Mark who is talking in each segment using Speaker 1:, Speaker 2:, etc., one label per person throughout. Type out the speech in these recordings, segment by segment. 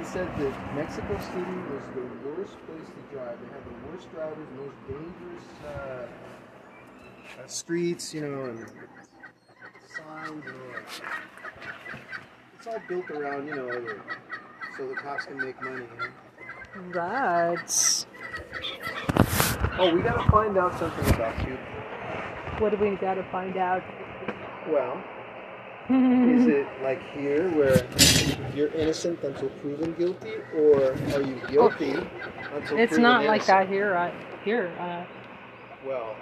Speaker 1: he said that Mexico City was the worst place to drive. They have the worst drivers, most dangerous uh, uh, streets, you know, and signs. It's all built around, you know, the, so the cops can make money. You know?
Speaker 2: Right.
Speaker 1: Oh, we gotta find out something about you.
Speaker 2: What do we got to find out?
Speaker 1: Well, is it like here where you're innocent until proven guilty, or are you guilty until
Speaker 2: It's not like that here. Uh, here uh,
Speaker 1: Well,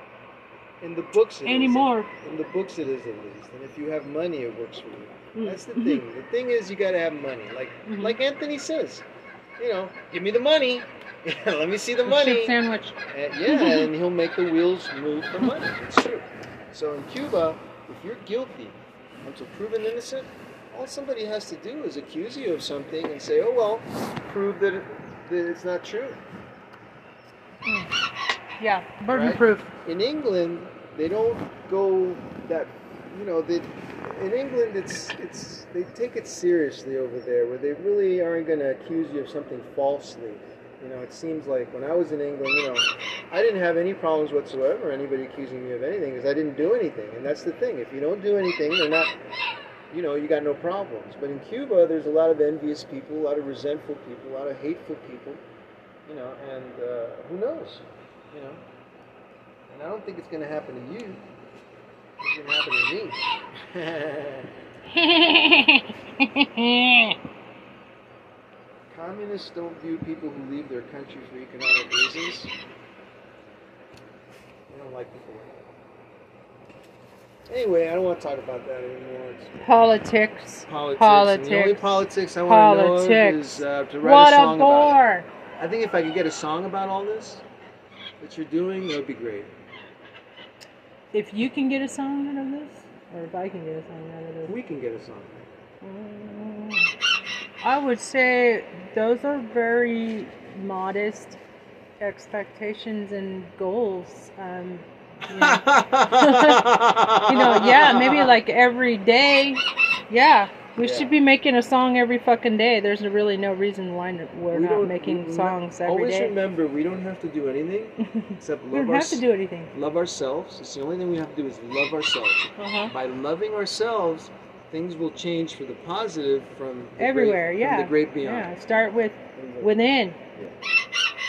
Speaker 1: in the books it is.
Speaker 2: anymore.
Speaker 1: In the books it is at least, and if you have money, it works for you.
Speaker 2: Mm.
Speaker 1: That's the thing. The thing is, you gotta have money. Like
Speaker 2: Mhm.
Speaker 1: like Anthony says, you know, give me the money. Let me see the
Speaker 2: Chip
Speaker 1: money.
Speaker 2: sandwich.
Speaker 1: And, yeah, and he'll make the wheels move for money. It's true. So in Cuba, if you're guilty until proven innocent, all somebody has to do is accuse you of something and say, "Oh well, prove that, it, that it's not true." Hmm.
Speaker 2: Yeah, burden
Speaker 1: Right.
Speaker 2: proof.
Speaker 1: In England, they don't go that. You know, they, in England, it's it's they take it seriously over there, where they really aren't going to accuse you of something falsely. You know, it seems like when I was in England, you know, I didn't have any problems whatsoever. Anybody accusing me of anything because I didn't do anything, and that's the thing. If you don't do anything, they're not. You know, you got no problems. But in Cuba, there's a lot of envious people, a lot of resentful people, a lot of hateful people. You know, and uh, who knows? You know. And I don't think it's going to happen to you. It's going to happen to me. Communists don't view people who leave their country for economic reasons. They don't like people like that. Anyway, I don't want to talk about that anymore. It's
Speaker 2: Politics.
Speaker 1: politics.
Speaker 2: Politics.
Speaker 1: The only politics I want to know of is uh, to write
Speaker 2: What
Speaker 1: a
Speaker 2: a
Speaker 1: song about it.
Speaker 2: bore.
Speaker 1: I think if I could get a song about all this that you're doing, that would be great.
Speaker 2: If you can get a song out of this, or if I can get a song out of this,
Speaker 1: We can get a song.
Speaker 2: Mm, I would say those are very modest expectations and goals. Um, you, know, you know, yeah, maybe like every day. Yeah, we
Speaker 1: Yeah.
Speaker 2: should be making a song every fucking day. There's really no reason why we're
Speaker 1: We
Speaker 2: not making
Speaker 1: we-
Speaker 2: songs every
Speaker 1: Always
Speaker 2: day.
Speaker 1: remember, we don't have to do anything except
Speaker 2: we
Speaker 1: love,
Speaker 2: don't
Speaker 1: our,
Speaker 2: have to do anything.
Speaker 1: love ourselves. It's the only thing we have to do is love ourselves.
Speaker 2: Uh-huh.
Speaker 1: By loving ourselves, things will change for the positive from the
Speaker 2: Everywhere,
Speaker 1: great,
Speaker 2: yeah.
Speaker 1: from the great beyond.
Speaker 2: Yeah, start with within.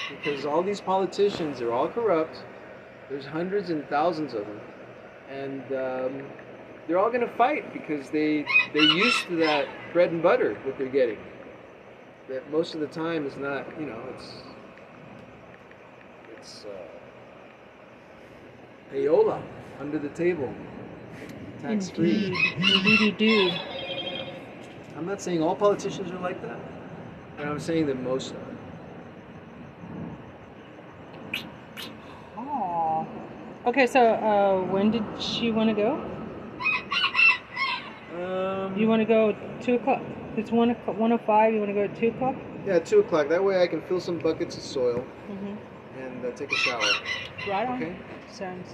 Speaker 1: Because all these politicians, they're all corrupt. There's hundreds and thousands of them, and um, they're all going to fight because they they're used to that bread and butter that they're getting. That most of the time is not, you know, it's it's uh, payola under the table, tax free.
Speaker 2: Indeed, do.
Speaker 1: I'm not saying all politicians are like that, but I'm saying that most are.
Speaker 2: Aw. Okay, so uh, when did she want to go?
Speaker 1: Um,
Speaker 2: You want to go two o'clock? It's one o'clock, one o five. You want to go at two o'clock?
Speaker 1: Yeah, two o'clock. That way I can fill some buckets of soil
Speaker 2: Mm-hmm.
Speaker 1: and uh, take a shower.
Speaker 2: Right on.
Speaker 1: Okay.
Speaker 2: Sounds.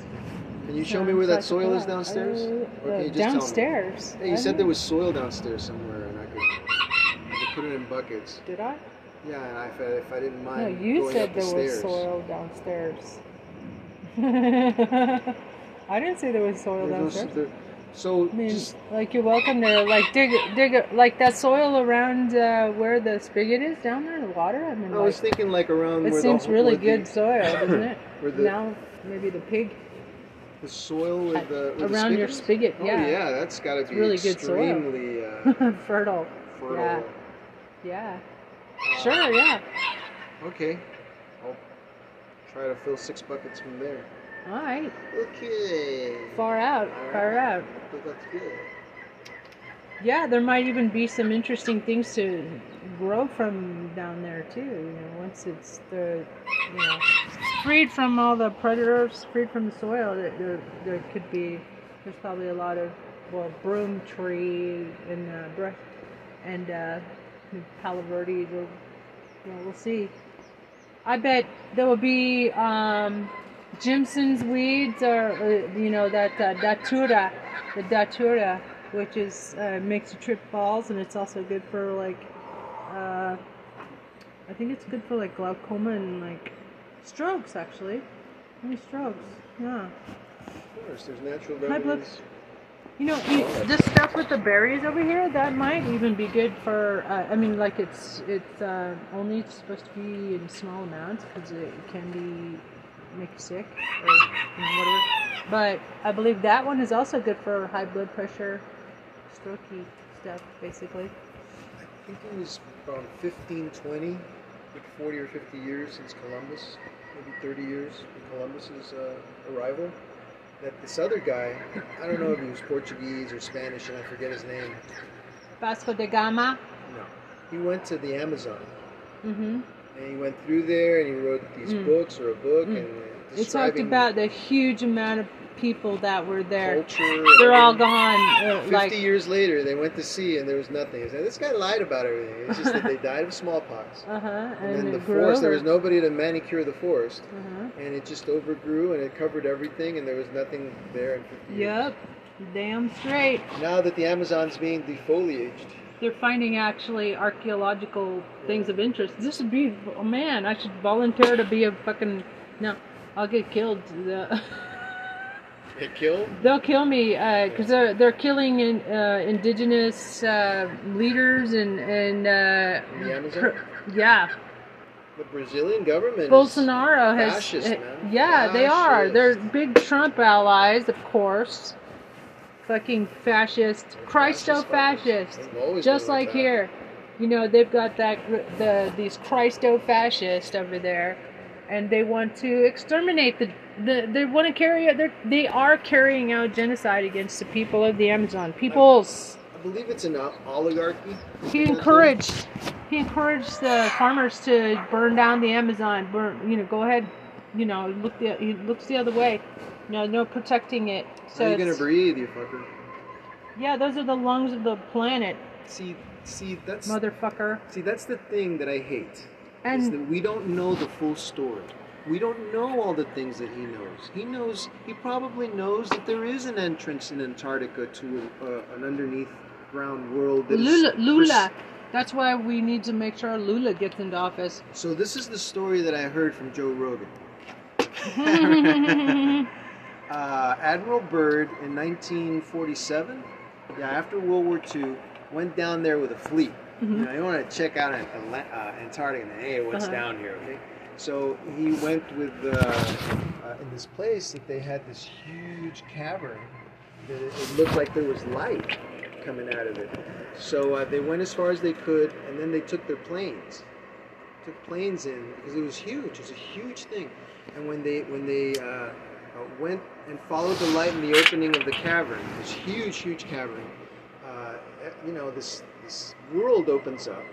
Speaker 1: Can you show me where that
Speaker 2: sounds like a
Speaker 1: soil is downstairs?
Speaker 2: Uh,
Speaker 1: Or can you just tell me?
Speaker 2: downstairs.
Speaker 1: Hey, you
Speaker 2: I
Speaker 1: said
Speaker 2: don't
Speaker 1: there was soil downstairs somewhere, and I could, I could put it in buckets.
Speaker 2: Did I?
Speaker 1: Yeah, and I, if, I, if I didn't mind.
Speaker 2: No, you
Speaker 1: going
Speaker 2: said
Speaker 1: up
Speaker 2: there
Speaker 1: the
Speaker 2: was soil downstairs. I didn't say there was soil
Speaker 1: There's no
Speaker 2: downstairs.
Speaker 1: there- so
Speaker 2: I mean,
Speaker 1: just
Speaker 2: like you're welcome to like dig dig like that soil around uh, where the spigot is down there, the water. I mean,
Speaker 1: I was thinking like around
Speaker 2: it
Speaker 1: where
Speaker 2: seems
Speaker 1: the
Speaker 2: really
Speaker 1: where
Speaker 2: good
Speaker 1: the,
Speaker 2: soil, doesn't it?
Speaker 1: where the,
Speaker 2: now maybe the pig
Speaker 1: the soil with the the
Speaker 2: around your
Speaker 1: spigot
Speaker 2: yeah,
Speaker 1: Oh yeah, that's got to be
Speaker 2: really good soil.
Speaker 1: extremely uh,
Speaker 2: fertile.
Speaker 1: fertile.
Speaker 2: Yeah. Yeah,
Speaker 1: Uh,
Speaker 2: sure, yeah.
Speaker 1: Okay, I'll try to fill six buckets from there.
Speaker 2: All right,
Speaker 1: Okay.
Speaker 2: far out,
Speaker 1: All
Speaker 2: far
Speaker 1: right.
Speaker 2: out.
Speaker 1: That's good.
Speaker 2: Yeah, there might even be some interesting things to grow from down there too. You know, once it's the, you know, freed from all the predators, freed from the soil, there there, could be. There's probably a lot of well, broom tree and uh, brush and uh, palo verdes, or you know, we'll see. I bet there will be um, Jimson's weeds, or uh, you know that uh, datura, the datura, which is uh, makes you trip balls, and it's also good for like uh, I think it's good for like glaucoma and like strokes actually. Any strokes? Yeah.
Speaker 1: Of course, there's natural remedies.
Speaker 2: You know, you, this stuff with the berries over here, that might even be good for. Uh, I mean, like it's it's uh, only supposed to be in small amounts because it can be make you sick or you know, whatever. But I believe that one is also good for high blood pressure, strokey stuff, basically.
Speaker 1: I think it was around 1520, like 40 or 50 years since Columbus, maybe 30 years from Columbus's uh, arrival. That this other guy, I don't know if he was Portuguese or Spanish, and I forget his name.
Speaker 2: Vasco da Gama.
Speaker 1: No, he went to the Amazon
Speaker 2: Mm-hmm.
Speaker 1: and he went through there and he wrote these
Speaker 2: Mm.
Speaker 1: books or a book
Speaker 2: Mm.
Speaker 1: and
Speaker 2: It talked about the huge amount of people that were there.
Speaker 1: Culture,
Speaker 2: They're all gone. uh,
Speaker 1: 50
Speaker 2: like
Speaker 1: years later, they went to sea and there was nothing. Said, this guy lied about everything. It's just that they died of smallpox.
Speaker 2: uh huh.
Speaker 1: And,
Speaker 2: And,
Speaker 1: then the forest, there was nobody to manicure the forest.
Speaker 2: Uh-huh.
Speaker 1: And it just overgrew and it covered everything and there was nothing there in 50 years.
Speaker 2: Yep. Damn straight.
Speaker 1: Now that the Amazon's being defoliaged,
Speaker 2: They're finding actually archaeological things of interest. This would be, oh man, I should volunteer to be a fucking. No, I'll get killed. The-
Speaker 1: it killed.
Speaker 2: They'll kill me because they're they're killing in, uh, indigenous uh, leaders and and uh, yeah.
Speaker 1: The Brazilian government
Speaker 2: Bolsonaro has
Speaker 1: fascist,
Speaker 2: uh,
Speaker 1: man.
Speaker 2: yeah they are they're big Trump allies of course. Fucking fascist, Christo
Speaker 1: Fascist fuckers.
Speaker 2: fascist,
Speaker 1: They've always
Speaker 2: just
Speaker 1: like
Speaker 2: like here. You know they've got that the these Christo fascists over there, and they want to exterminate the, the they want to carry they they are carrying out genocide against the people of the Amazon peoples.
Speaker 1: I believe it's an oligarchy.
Speaker 2: He encouraged he encouraged the farmers to burn down the Amazon. Burn, you know, go ahead, you know, look the he looks the other way. No, no protecting it. So
Speaker 1: How are you gonna breathe, you fucker?
Speaker 2: yeah, those are the lungs of the planet,
Speaker 1: See, see, that's
Speaker 2: motherfucker.
Speaker 1: see, that's the thing that I hate. is that we don't know the full story. We don't know all the things that he knows. He knows. He probably knows that there is an entrance in Antarctica to uh, an underneath ground world. that is
Speaker 2: Lula, Lula. That's why we need to make sure Lula gets into office.
Speaker 1: So this is the story that I heard from Joe Rogan. uh, Admiral Byrd in 1947, yeah, after World War II, went down there with a fleet. You know, you want to check out An- uh, Antarctica and hey, what's
Speaker 2: Uh-huh.
Speaker 1: down here, okay? So he went with uh, uh, in this place that they had this huge cavern. That it, it looked like there was light coming out of it. So uh, they went as far as they could, and then they took their planes took planes in because it was huge. It was a huge thing. And when they when they uh, uh, went and followed the light in the opening of the cavern, this huge, huge cavern, uh, you know, this this world opens up,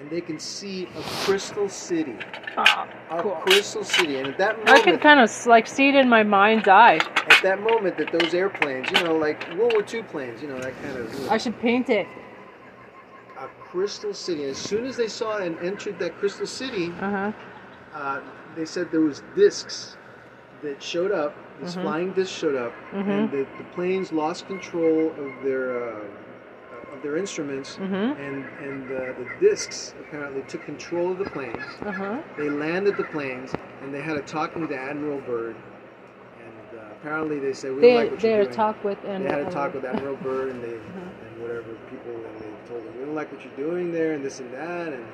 Speaker 1: and they can see a crystal city,
Speaker 2: Ah,
Speaker 1: a
Speaker 2: cool.
Speaker 1: crystal city. And at that moment,
Speaker 2: I can kind of like see it in my mind's eye.
Speaker 1: at that moment, that those airplanes, you know, like World War II planes, you know, that kind of. You know,
Speaker 2: I should paint it.
Speaker 1: a crystal city. And as soon as they saw it and entered that crystal city,
Speaker 2: Uh huh.
Speaker 1: uh, they said there was discs that showed up. This
Speaker 2: Mhm.
Speaker 1: flying disc showed up,
Speaker 2: Mhm.
Speaker 1: and the, the planes lost control of their uh, of their instruments,
Speaker 2: Mhm.
Speaker 1: and and uh, the discs apparently took control of the planes.
Speaker 2: Uh huh.
Speaker 1: They landed the planes, and they had a talking to Admiral Byrd, and uh, apparently they said we don't
Speaker 2: They
Speaker 1: like what
Speaker 2: they
Speaker 1: you're
Speaker 2: had
Speaker 1: doing.
Speaker 2: a talk with and
Speaker 1: they had a talk with Admiral Byrd, and they
Speaker 2: Uh-huh.
Speaker 1: and whatever people, and they told them we don't like what you're doing there, and this and that, and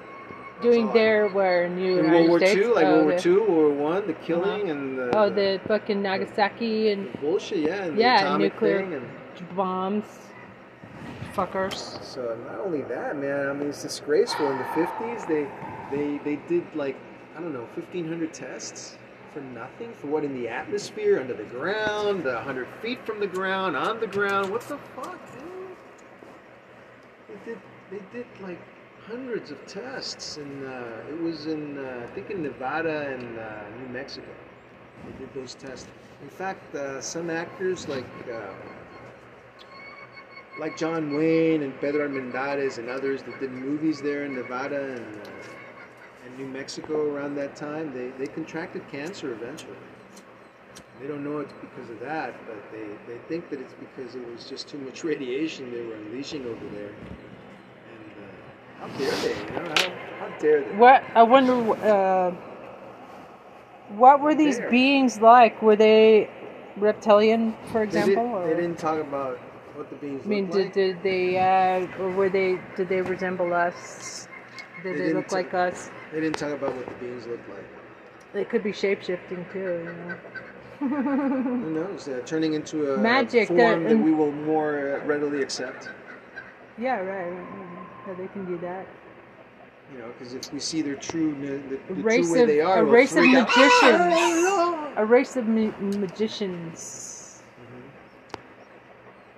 Speaker 2: doing there where the
Speaker 1: in World War
Speaker 2: States.
Speaker 1: II, like
Speaker 2: oh,
Speaker 1: World War II, World War One, the killing and the,
Speaker 2: Oh, the fucking Nagasaki and
Speaker 1: the bullshit, yeah, and
Speaker 2: Yeah, nuclear-
Speaker 1: and
Speaker 2: bombs. Fuckers.
Speaker 1: so not only that, man. I mean, it's disgraceful. In the fifties, they they they did like I don't know, fifteen hundred tests for nothing. For what in the atmosphere, under the ground, hundred feet from the ground, on the ground. What the fuck, man? They did they did like hundreds of tests, and uh, it was in uh, I think in Nevada and uh, New Mexico. They did those tests. In fact, uh, some actors like. Like John Wayne and Pedro Armendariz and others that did movies there in Nevada and, uh, and New Mexico around that time, they, they contracted cancer eventually. They don't know it's because of that, but they, they think that it's because it was just too much radiation they were unleashing over there. And uh, How dare they? You know, how, how dare they?
Speaker 2: What I wonder, uh, what were these
Speaker 1: There.
Speaker 2: beings like? Were they reptilian, for
Speaker 1: They,
Speaker 2: example?
Speaker 1: did,
Speaker 2: or,
Speaker 1: they didn't talk about what the beings
Speaker 2: I mean, did,
Speaker 1: like.
Speaker 2: did they, uh, or were they? Did they resemble us? Did
Speaker 1: They
Speaker 2: they, look
Speaker 1: t-
Speaker 2: like us?
Speaker 1: They didn't talk about what the beings looked like.
Speaker 2: They could be shape shifting too. You know.
Speaker 1: Who knows? Uh, turning into a
Speaker 2: Magic,
Speaker 1: form
Speaker 2: that-
Speaker 1: that we will more uh, readily accept.
Speaker 2: yeah, right. right, right. Yeah, they can do that.
Speaker 1: You know, because if we see their true, the, the
Speaker 2: race
Speaker 1: true way they are,
Speaker 2: a
Speaker 1: we'll
Speaker 2: race of
Speaker 1: freak out.
Speaker 2: magicians. A race of ma- magicians.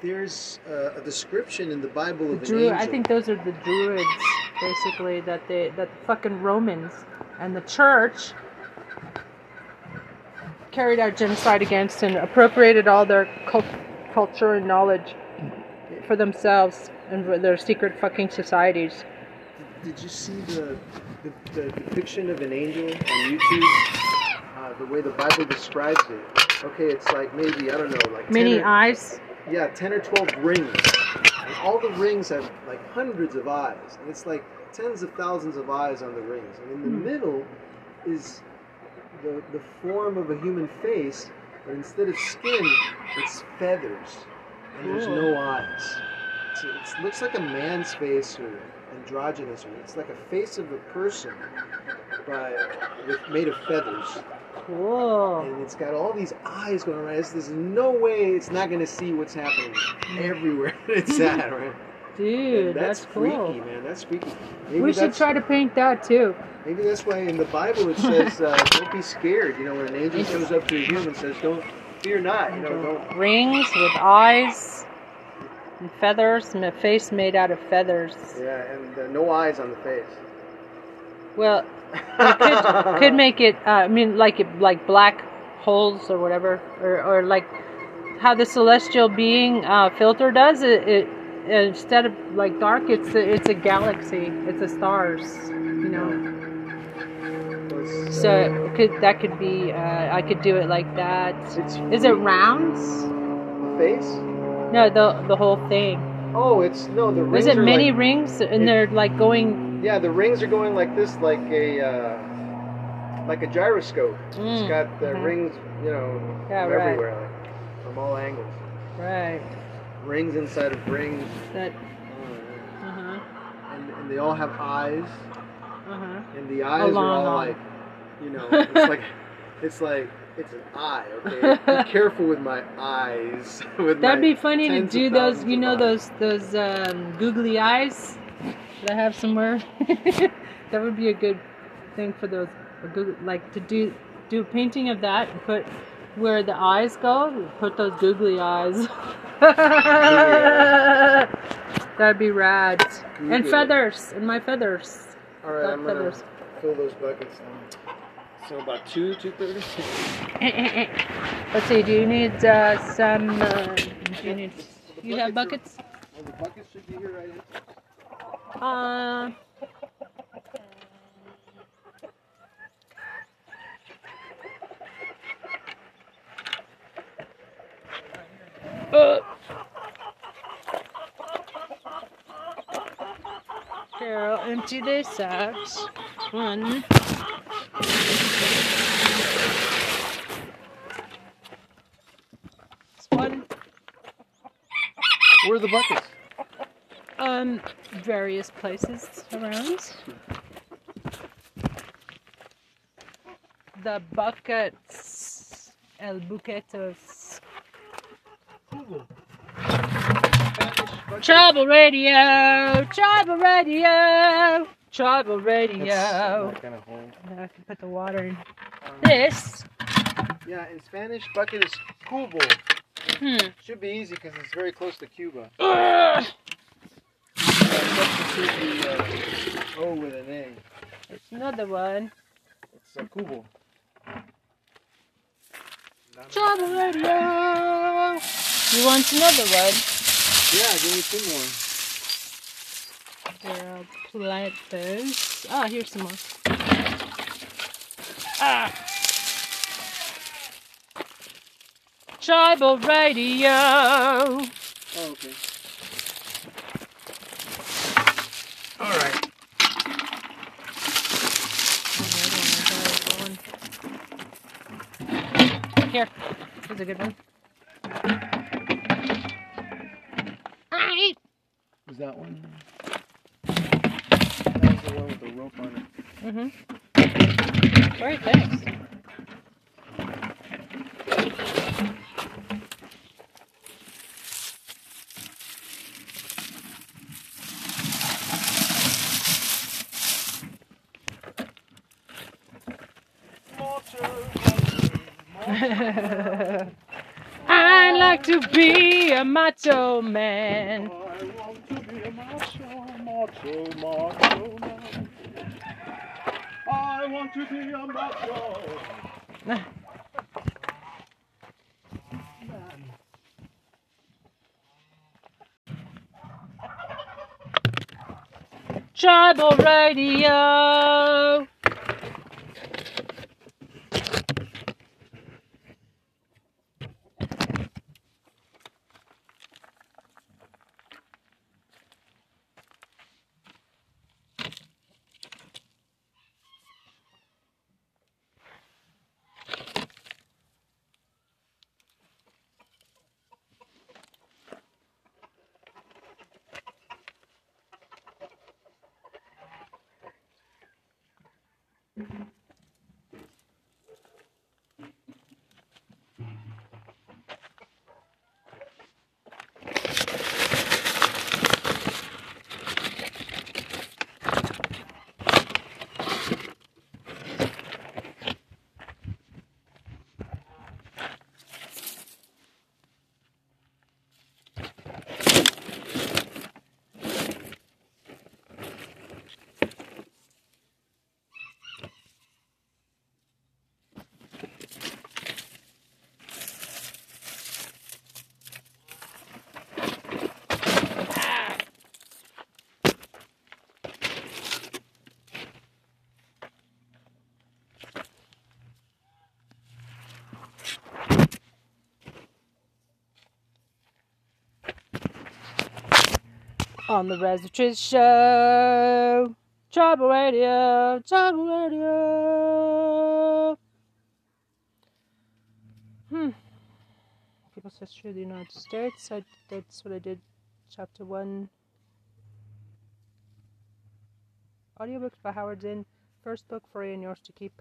Speaker 1: There's uh, a description in the Bible
Speaker 2: The
Speaker 1: of an
Speaker 2: Druid.
Speaker 1: angel.
Speaker 2: I think those are the druids, basically. That they, that the fucking Romans and the church carried out genocide against and appropriated all their cult- culture and knowledge for themselves and for their secret fucking societies.
Speaker 1: Did you see the, the, the depiction of an angel on YouTube? Uh, the way the Bible describes it. Okay, it's like maybe I don't know, like 10
Speaker 2: Many
Speaker 1: or,
Speaker 2: eyes.
Speaker 1: Yeah, ten or twelve rings, and all the rings have like hundreds of eyes, and it's like tens of thousands of eyes on the rings, and in the
Speaker 2: Hmm.
Speaker 1: middle is the the form of a human face, but instead of skin, it's feathers, and there's no eyes. So it looks like a man's face or androgynous, or it's like a face of a person, but with, made of feathers,
Speaker 2: Cool.
Speaker 1: and it's got all these eyes going around. There's, there's no way it's not going to see what's happening everywhere it's at, right?
Speaker 2: Dude,
Speaker 1: And
Speaker 2: that's,
Speaker 1: freaky,
Speaker 2: cool.
Speaker 1: man. That's freaky. Maybe
Speaker 2: We should try to paint that too.
Speaker 1: Maybe that's why in the Bible it says, uh, "Don't be scared." You know, when an angel shows up to a human, and says, "Don't fear not." You know, don't.
Speaker 2: Rings with eyes and feathers, and a face made out of feathers.
Speaker 1: Yeah, and uh, no eyes on the face.
Speaker 2: Well, it could, could make it. Uh, I mean, like it, like black holes or whatever, or, or like how the celestial being uh, filter does it. it instead of like dark, it's a, it's a galaxy. It's a stars. You know. So could that could be? Uh, I could do it like that.
Speaker 1: it's
Speaker 2: Is it rounds?
Speaker 1: the face?
Speaker 2: No, the the whole thing.
Speaker 1: Oh, it's no. The rings
Speaker 2: Is it many
Speaker 1: like-
Speaker 2: rings and
Speaker 1: it-
Speaker 2: they're like going?
Speaker 1: Yeah, the rings are going like this, like a uh, like a gyroscope. It's got the
Speaker 2: mhm.
Speaker 1: rings, you know,
Speaker 2: Yeah, right.
Speaker 1: everywhere, like, from all angles.
Speaker 2: Right.
Speaker 1: Rings inside of rings,
Speaker 2: That.
Speaker 1: uh,
Speaker 2: Uh huh.
Speaker 1: and, and they all have eyes,
Speaker 2: Uh huh.
Speaker 1: and the eyes
Speaker 2: long
Speaker 1: are all
Speaker 2: eye.
Speaker 1: like, you know, it's like, it's like, it's an eye. Okay, be careful with my eyes. with
Speaker 2: That'd
Speaker 1: my
Speaker 2: be funny to do those. You know
Speaker 1: eyes.
Speaker 2: those those um, googly eyes that I have somewhere. that would be a good thing for those. a goog- Like to do do a painting of that and put where the eyes go. Put those googly eyes. That'd be rad. And feathers and my feathers.
Speaker 1: All right, I'm gonna fill those buckets. Now. So about two, two thirty.
Speaker 2: Let's see. Do you need uh, some? Uh, do you need? You have
Speaker 1: buckets
Speaker 2: buckets?
Speaker 1: Well, the buckets should be here right in.
Speaker 2: Uh. Uh. Empty this out. One. This one.
Speaker 1: Where are the buckets?
Speaker 2: Um, various places around. The buckets, el buquetos. Tribal radio, tribal radio, tribal radio.
Speaker 1: kind of hole.
Speaker 2: Now I can put the water in. This,
Speaker 1: Yeah, in Spanish, bucket is cubo.
Speaker 2: hmm.
Speaker 1: Should be easy because it's very close to Cuba.
Speaker 2: Ugh.
Speaker 1: Substitute the uh, O with an A.
Speaker 2: It's another one.
Speaker 1: It's a cubo.
Speaker 2: Tribal radio. You want another one?
Speaker 1: Yeah, give me two more.
Speaker 2: There, plant those. Ah, here's some more. Ah. Tribal radio.
Speaker 1: Oh, okay. All right.
Speaker 2: Here. Here's a good one. Hi.
Speaker 1: Was that one? That was the one with the rope on it.
Speaker 2: Mm-hmm. Alright, thanks. I like to be a macho man.
Speaker 1: I want to be a macho, macho, macho man. I want to be a macho man.
Speaker 2: Tribal radio. On the Reservoir Show. Tribal radio. Tribal radio. Hmm. People's History of the United States. I, that's what I did. Chapter 1. Audiobooks by Howard Zinn. First book free and yours to keep.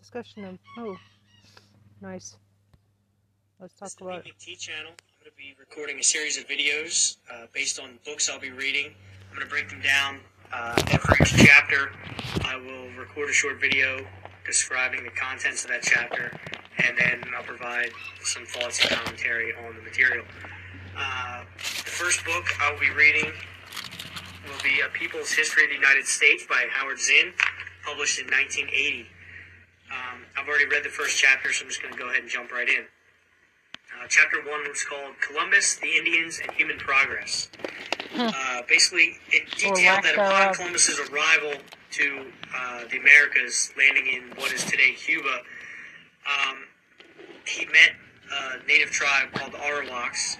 Speaker 2: Discussion of. Oh. Nice. Let's talk
Speaker 3: This is the
Speaker 2: about.
Speaker 3: Channel. Be recording a series of videos uh, based on books I'll be reading. I'm going to break them down. Uh, after each chapter, I will record a short video describing the contents of that chapter, and then I'll provide some thoughts and commentary on the material. Uh, the first book I will be reading will be A People's History of the United States by Howard Zinn, published in 1980. Um, I've already read the first chapter, so I'm just going to go ahead and jump right in. Uh, chapter one was called Columbus, the Indians, and Human Progress. Uh, basically, it detailed that upon. Columbus's arrival to uh, the Americas, landing in what is today Cuba, um, he met a native tribe called the Arawaks,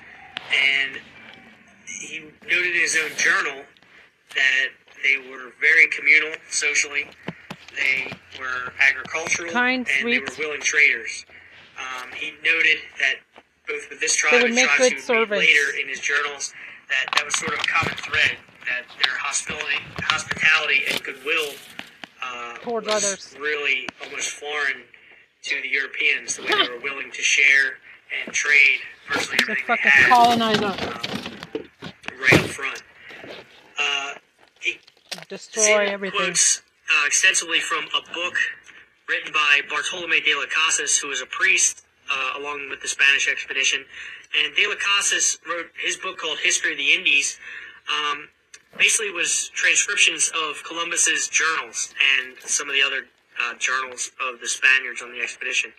Speaker 3: and he noted in his own journal that they were very communal socially. They were agricultural
Speaker 2: Kind,
Speaker 3: and they were willing traders. Um, he noted that both with this tribe
Speaker 2: They would
Speaker 3: and
Speaker 2: make
Speaker 3: tribes
Speaker 2: good
Speaker 3: would
Speaker 2: servants.
Speaker 3: later in his journals, that that was sort of a common thread that their hospitality, hospitality and goodwill uh,
Speaker 2: Towards
Speaker 3: was
Speaker 2: others.
Speaker 3: really almost foreign to the Europeans. The way they were willing to share and trade virtually
Speaker 2: The
Speaker 3: everything they
Speaker 2: fucking
Speaker 3: had
Speaker 2: colonizer.
Speaker 3: um, right up front. Uh, he
Speaker 2: Destroy everything.
Speaker 3: quotes uh, extensively from a book written by Bartolome de las Casas, who was a priest uh, along with the Spanish expedition. And de La Casas wrote his book called History of the Indies. Um, basically, was transcriptions of Columbus's journals and some of the other uh, journals of the Spaniards on the expedition.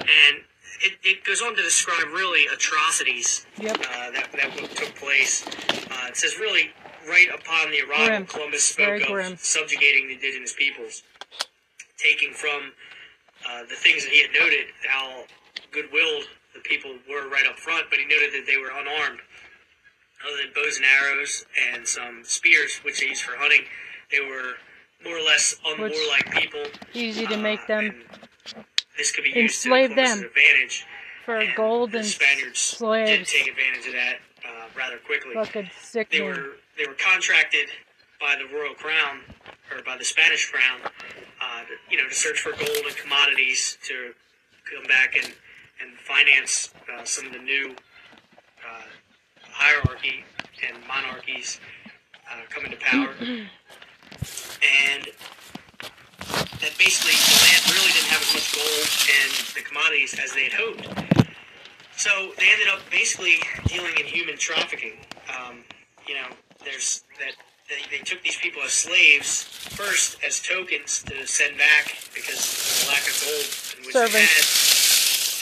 Speaker 3: And it, it goes on to describe really atrocities
Speaker 2: Yep.
Speaker 3: uh, that, that took place. Uh, it says really right upon the arrival,
Speaker 2: Grim.
Speaker 3: Columbus spoke of subjugating the indigenous peoples, taking from uh, the things that he had noted how good-willed the people were right up front, but he noted that they were unarmed. Other than bows and arrows and some spears, which they used for hunting, they were more or less unwarlike people.
Speaker 2: Easy to
Speaker 3: uh,
Speaker 2: make them.
Speaker 3: this could be used
Speaker 2: Enslave them.
Speaker 3: advantage.
Speaker 2: For
Speaker 3: and
Speaker 2: gold and
Speaker 3: Spaniards did
Speaker 2: slaves.
Speaker 3: take advantage of that uh, rather quickly.
Speaker 2: Fucking
Speaker 3: They were they were contracted by the royal crown or by the Spanish crown, uh, you know, to search for gold and commodities to come back and and finance uh, some of the new uh, hierarchy and monarchies uh, coming to power. and that basically the land really didn't have as much gold and the commodities as they had hoped. So they ended up basically dealing in human trafficking. Um, you know, there's that they, they took these people as slaves first as tokens to send back because of the lack of gold in which they had,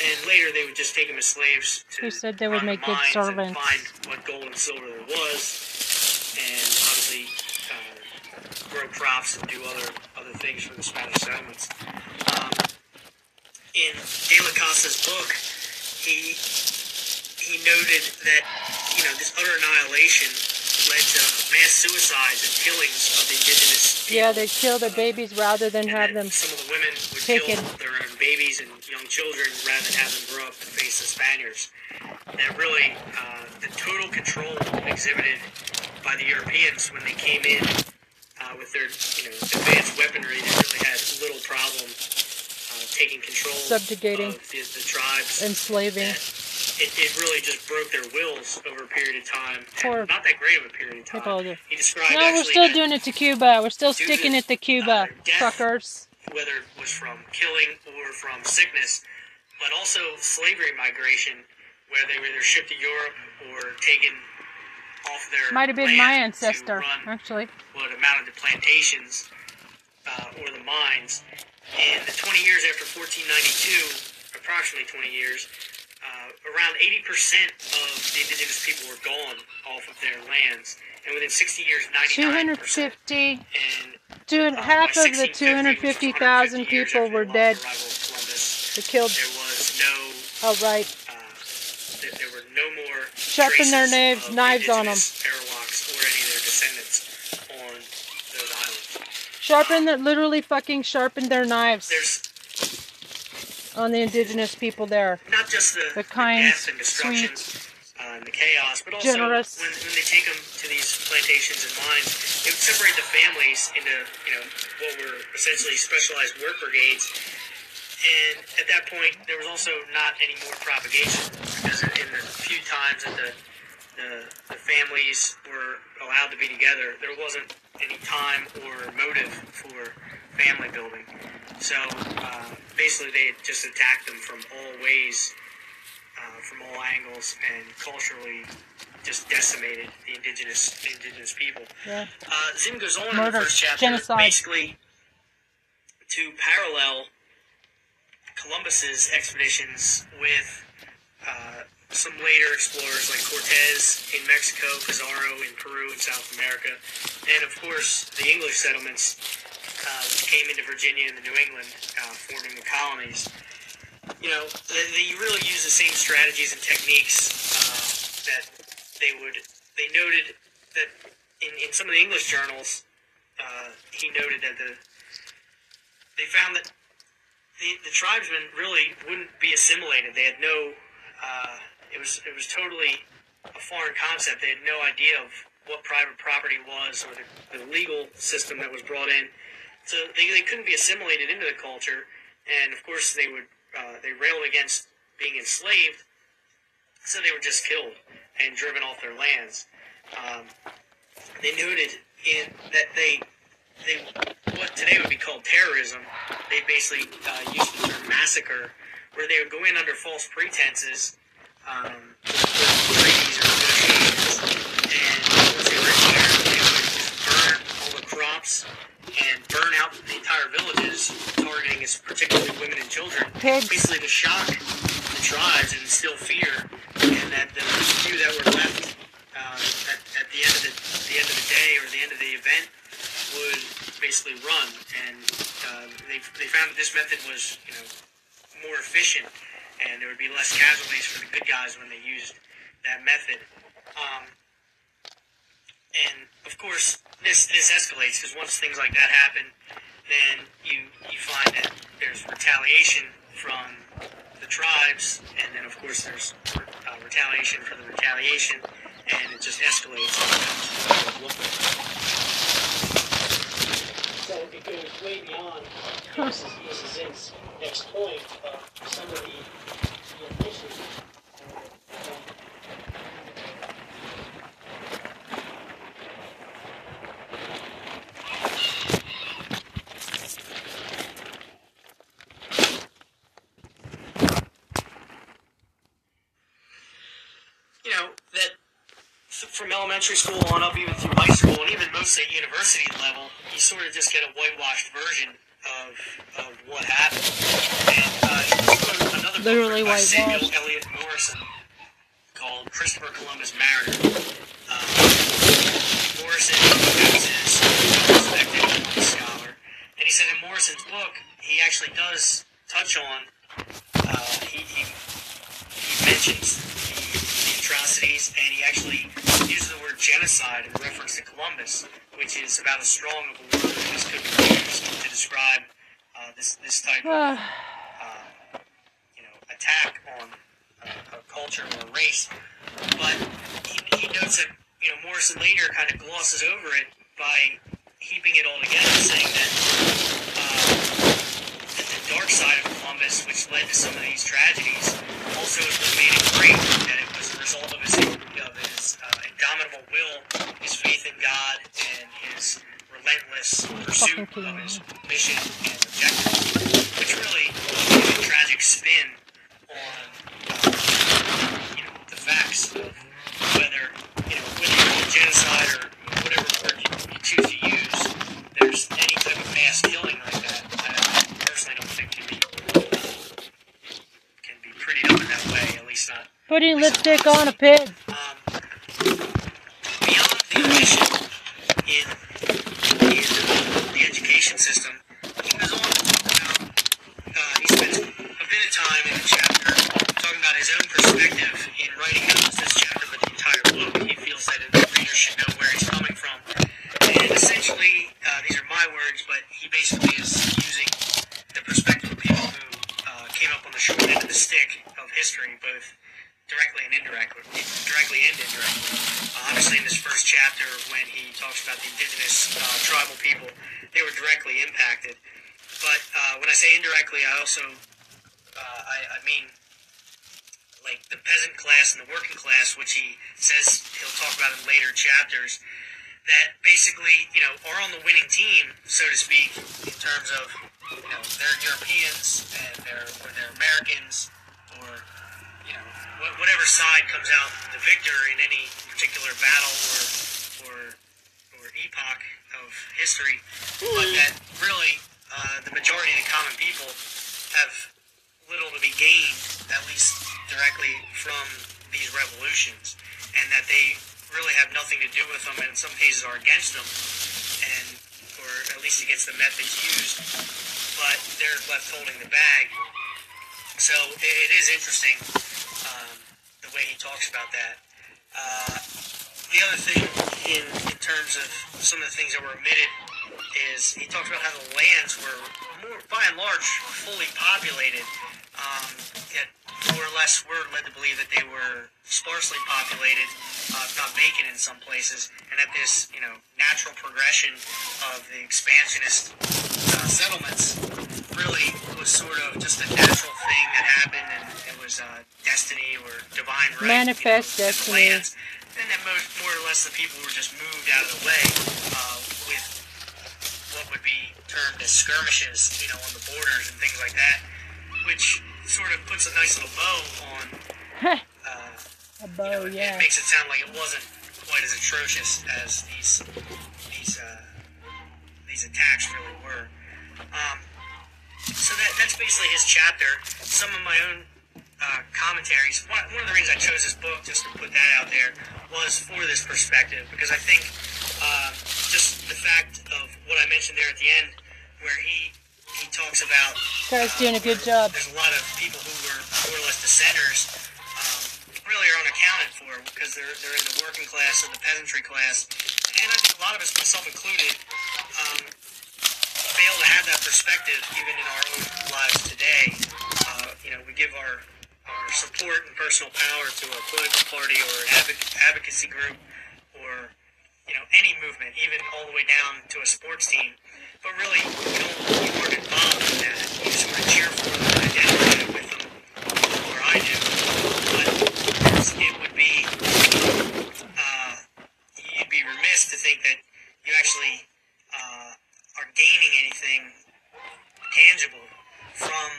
Speaker 3: and later they would just take them as slaves to
Speaker 2: Who said they would
Speaker 3: run the
Speaker 2: make good servants?
Speaker 3: find what gold and silver there was, and obviously uh, grow crops and do other other things for the Spanish settlements. Um, in De La Casa's book, he he noted that you know this utter annihilation led to mass suicides and killings of the indigenous people.
Speaker 2: Yeah, they kill their babies rather than have them.
Speaker 3: Some of the women would
Speaker 2: taken.
Speaker 3: kill their own babies and young children rather than have them grow up to face the Spaniards. That really, uh, the total control exhibited by the Europeans when they came in uh, with their, you know, advanced weaponry, they really had little problem uh, taking control
Speaker 2: Subjugating.
Speaker 3: of the, the tribes.
Speaker 2: Enslaving.
Speaker 3: That it, it really just broke their wills over a period of time.
Speaker 2: Poor
Speaker 3: Not that great of a period of time. He described
Speaker 2: No, we're still doing it to Cuba. We're still
Speaker 3: to,
Speaker 2: sticking it to
Speaker 3: uh,
Speaker 2: Cuba,
Speaker 3: death.
Speaker 2: truckers.
Speaker 3: whether it was from killing or from sickness, but also slavery migration, where they were either shipped to Europe or taken off their
Speaker 2: Might have been my ancestor, actually.
Speaker 3: what amounted to plantations uh, or the mines. In the 20 years after 1492, approximately 20 years, uh, around 80% of the indigenous people were gone off of their lands. And within 60 years, 99%.
Speaker 2: 250,
Speaker 3: And
Speaker 2: two,
Speaker 3: uh,
Speaker 2: half of the
Speaker 3: 1650, which was
Speaker 2: 250,000 people were dead. They killed.
Speaker 3: there was no,
Speaker 2: Oh, right.
Speaker 3: uh, there, there were no more
Speaker 2: Sharpen their knives- knives on 'em.
Speaker 3: indigenous Arawaks or any of their descendants on those islands.
Speaker 2: Sharpen that literally fucking sharpened their knives
Speaker 3: There's
Speaker 2: on the indigenous people there.
Speaker 3: not just the,
Speaker 2: The kind,
Speaker 3: death and destruction uh, and the chaos, but also
Speaker 2: generous.
Speaker 3: when, when they take them to these plantations and mines, they would separate the families into you know what were essentially specialized work brigades. And at that point, there was also not any more propagation because in the few times that the the, the families were allowed to be together, there wasn't any time or motive for family building. So uh, basically, they just attacked them from all ways, uh, from all angles, and culturally just decimated the indigenous the indigenous people.
Speaker 2: Yeah.
Speaker 3: Uh, Zinn goes on in the first chapter,
Speaker 2: genocide.
Speaker 3: basically to parallel Columbus's expeditions with uh, some later explorers like Cortez in Mexico, Pizarro in Peru and South America, and of course the English settlements uh, came into Virginia and the New England, uh, forming the colonies. You know, they, they really use the same strategies and techniques uh, that they would. They noted that in, in some of the English journals, uh, he noted that the they found that the, the tribesmen really wouldn't be assimilated. They had no. Uh, it was it was totally a foreign concept. They had no idea of what private property was or the, the legal system that was brought in. So they, they couldn't be assimilated into the culture, and of course they would uh, they railed against being enslaved. So they were just killed and driven off their lands. Um, they noted in that they they what today would be called terrorism. They basically uh, used the term massacre, where they would go in under false pretenses, um, or negotiations, and once they were in there, they would just burn all the crops and burn out the entire villages, targeting is particularly women and children,
Speaker 2: Pigs.
Speaker 3: basically to shock the tribes and instill fear, and that the few that were left uh, at, at the end of the, the end of the day or the end of the event would basically run, and uh, they, they found that this method was you know more efficient, and there would be less casualties for the good guys when they used that method. Um, and of course, this this escalates because once things like that happen, then you you find that there's retaliation from the tribes, and then of course there's uh, retaliation for the retaliation, and it just escalates. So it goes way beyond Mrs. Zinn's next point of some of the, the initiatives. you know that f- from elementary school on up even through high school and even mostly at university level you sort of just get a whitewashed version of, of what happened. And uh,
Speaker 2: Literally
Speaker 3: by Samuel
Speaker 2: whitewashed.
Speaker 3: Eliot Morison called Christopher Columbus Mariner. Um, Morison is a respected scholar. And he said in Morison's book he actually does touch on uh, he, he he mentions atrocities and he actually uses the word genocide in reference to Columbus, which is about as strong of a word as could be used to describe uh, this this type of
Speaker 2: Ah,
Speaker 3: uh, you know attack on uh, a culture or a race. But he, he notes that you know Morison later kind of glosses over it by heaping it all together, saying that. Uh, that the dark side of Columbus, which led to some of these tragedies, also is what made it great. That it result of his, of his uh, indomitable will, his faith in God, and his relentless pursuit of his mission and objective, which really put a tragic spin on uh, you know the facts of whether you know whether you call genocide or whatever word you, you choose to use. There's any type of mass killing like that. I personally don't think can be uh, can be prettied up in that way. At least not
Speaker 2: putting lipstick on a pig.
Speaker 3: um, beyond the omission in, in the education system, he goes on about, uh, he spends a bit of time in the chapter talking about his own perspective in writing not just this chapter, but the entire book. He feels that the reader should know where he's coming from. And essentially, uh, these are my words, but he basically is using the perspective of people who uh, came up on the short end of the stick of history, both directly and indirectly, directly and indirectly. Uh, obviously, in this first chapter, when he talks about the indigenous uh, tribal people, they were directly impacted. But uh, when I say indirectly, I also uh, I, I mean like the peasant class and the working class, which he says he'll talk about in later chapters. That basically, you know, are on the winning team, so to speak, in terms of, you know, they're Europeans and they're or they're Americans or whatever side comes out the victor in any particular battle or or, or epoch of history, but that really uh, the majority of the common people have little to be gained, at least directly from these revolutions, and that they really have nothing to do with them, and in some cases are against them, and or at least against the methods used, but they're left holding the bag. So it, is interesting way he talks about that. Uh, the other thing, in, in terms of some of the things that were omitted, is he talks about how the lands were, more, by and large, fully populated. Um, yet more or less, we're led to believe that they were sparsely populated, uh, if not vacant in some places, and that this, you know, natural progression of the expansionist uh, settlements really was sort of just a natural thing that happened, and it was uh, destiny or divine right.
Speaker 2: Manifest
Speaker 3: you know,
Speaker 2: destiny.
Speaker 3: And that most, more or less the people were just moved out of the way uh, with what would be termed as skirmishes, you know, on the borders and things like that, which sort of puts a nice little bow on. Uh,
Speaker 2: a
Speaker 3: you know,
Speaker 2: bow,
Speaker 3: it,
Speaker 2: yeah.
Speaker 3: it makes it sound like it wasn't quite as atrocious as these these uh, these attacks really were. Um, so that that's basically his chapter. Some of my own uh, commentaries. One, one of the reasons I chose this book, just to put that out there, was for this perspective because I think um, just the fact of what I mentioned there at the end, where he he talks about
Speaker 2: Guy's
Speaker 3: uh,
Speaker 2: doing a good job.
Speaker 3: There's a lot of people who were more or less dissenters, um, really are unaccounted for because they're they're in the working class and the peasantry class, and I think a lot of us, myself included, um, fail to have that perspective even in our own lives today. Uh, you know, we give our our support and personal power to a political party or an advoc- advocacy group or you know any movement, even all the way down to a sports team. But really, you don't you aren't involved in that. You sort of cheer for them and identify with them, or I do. But it would be uh, you'd be remiss to think that you actually uh, are gaining anything tangible from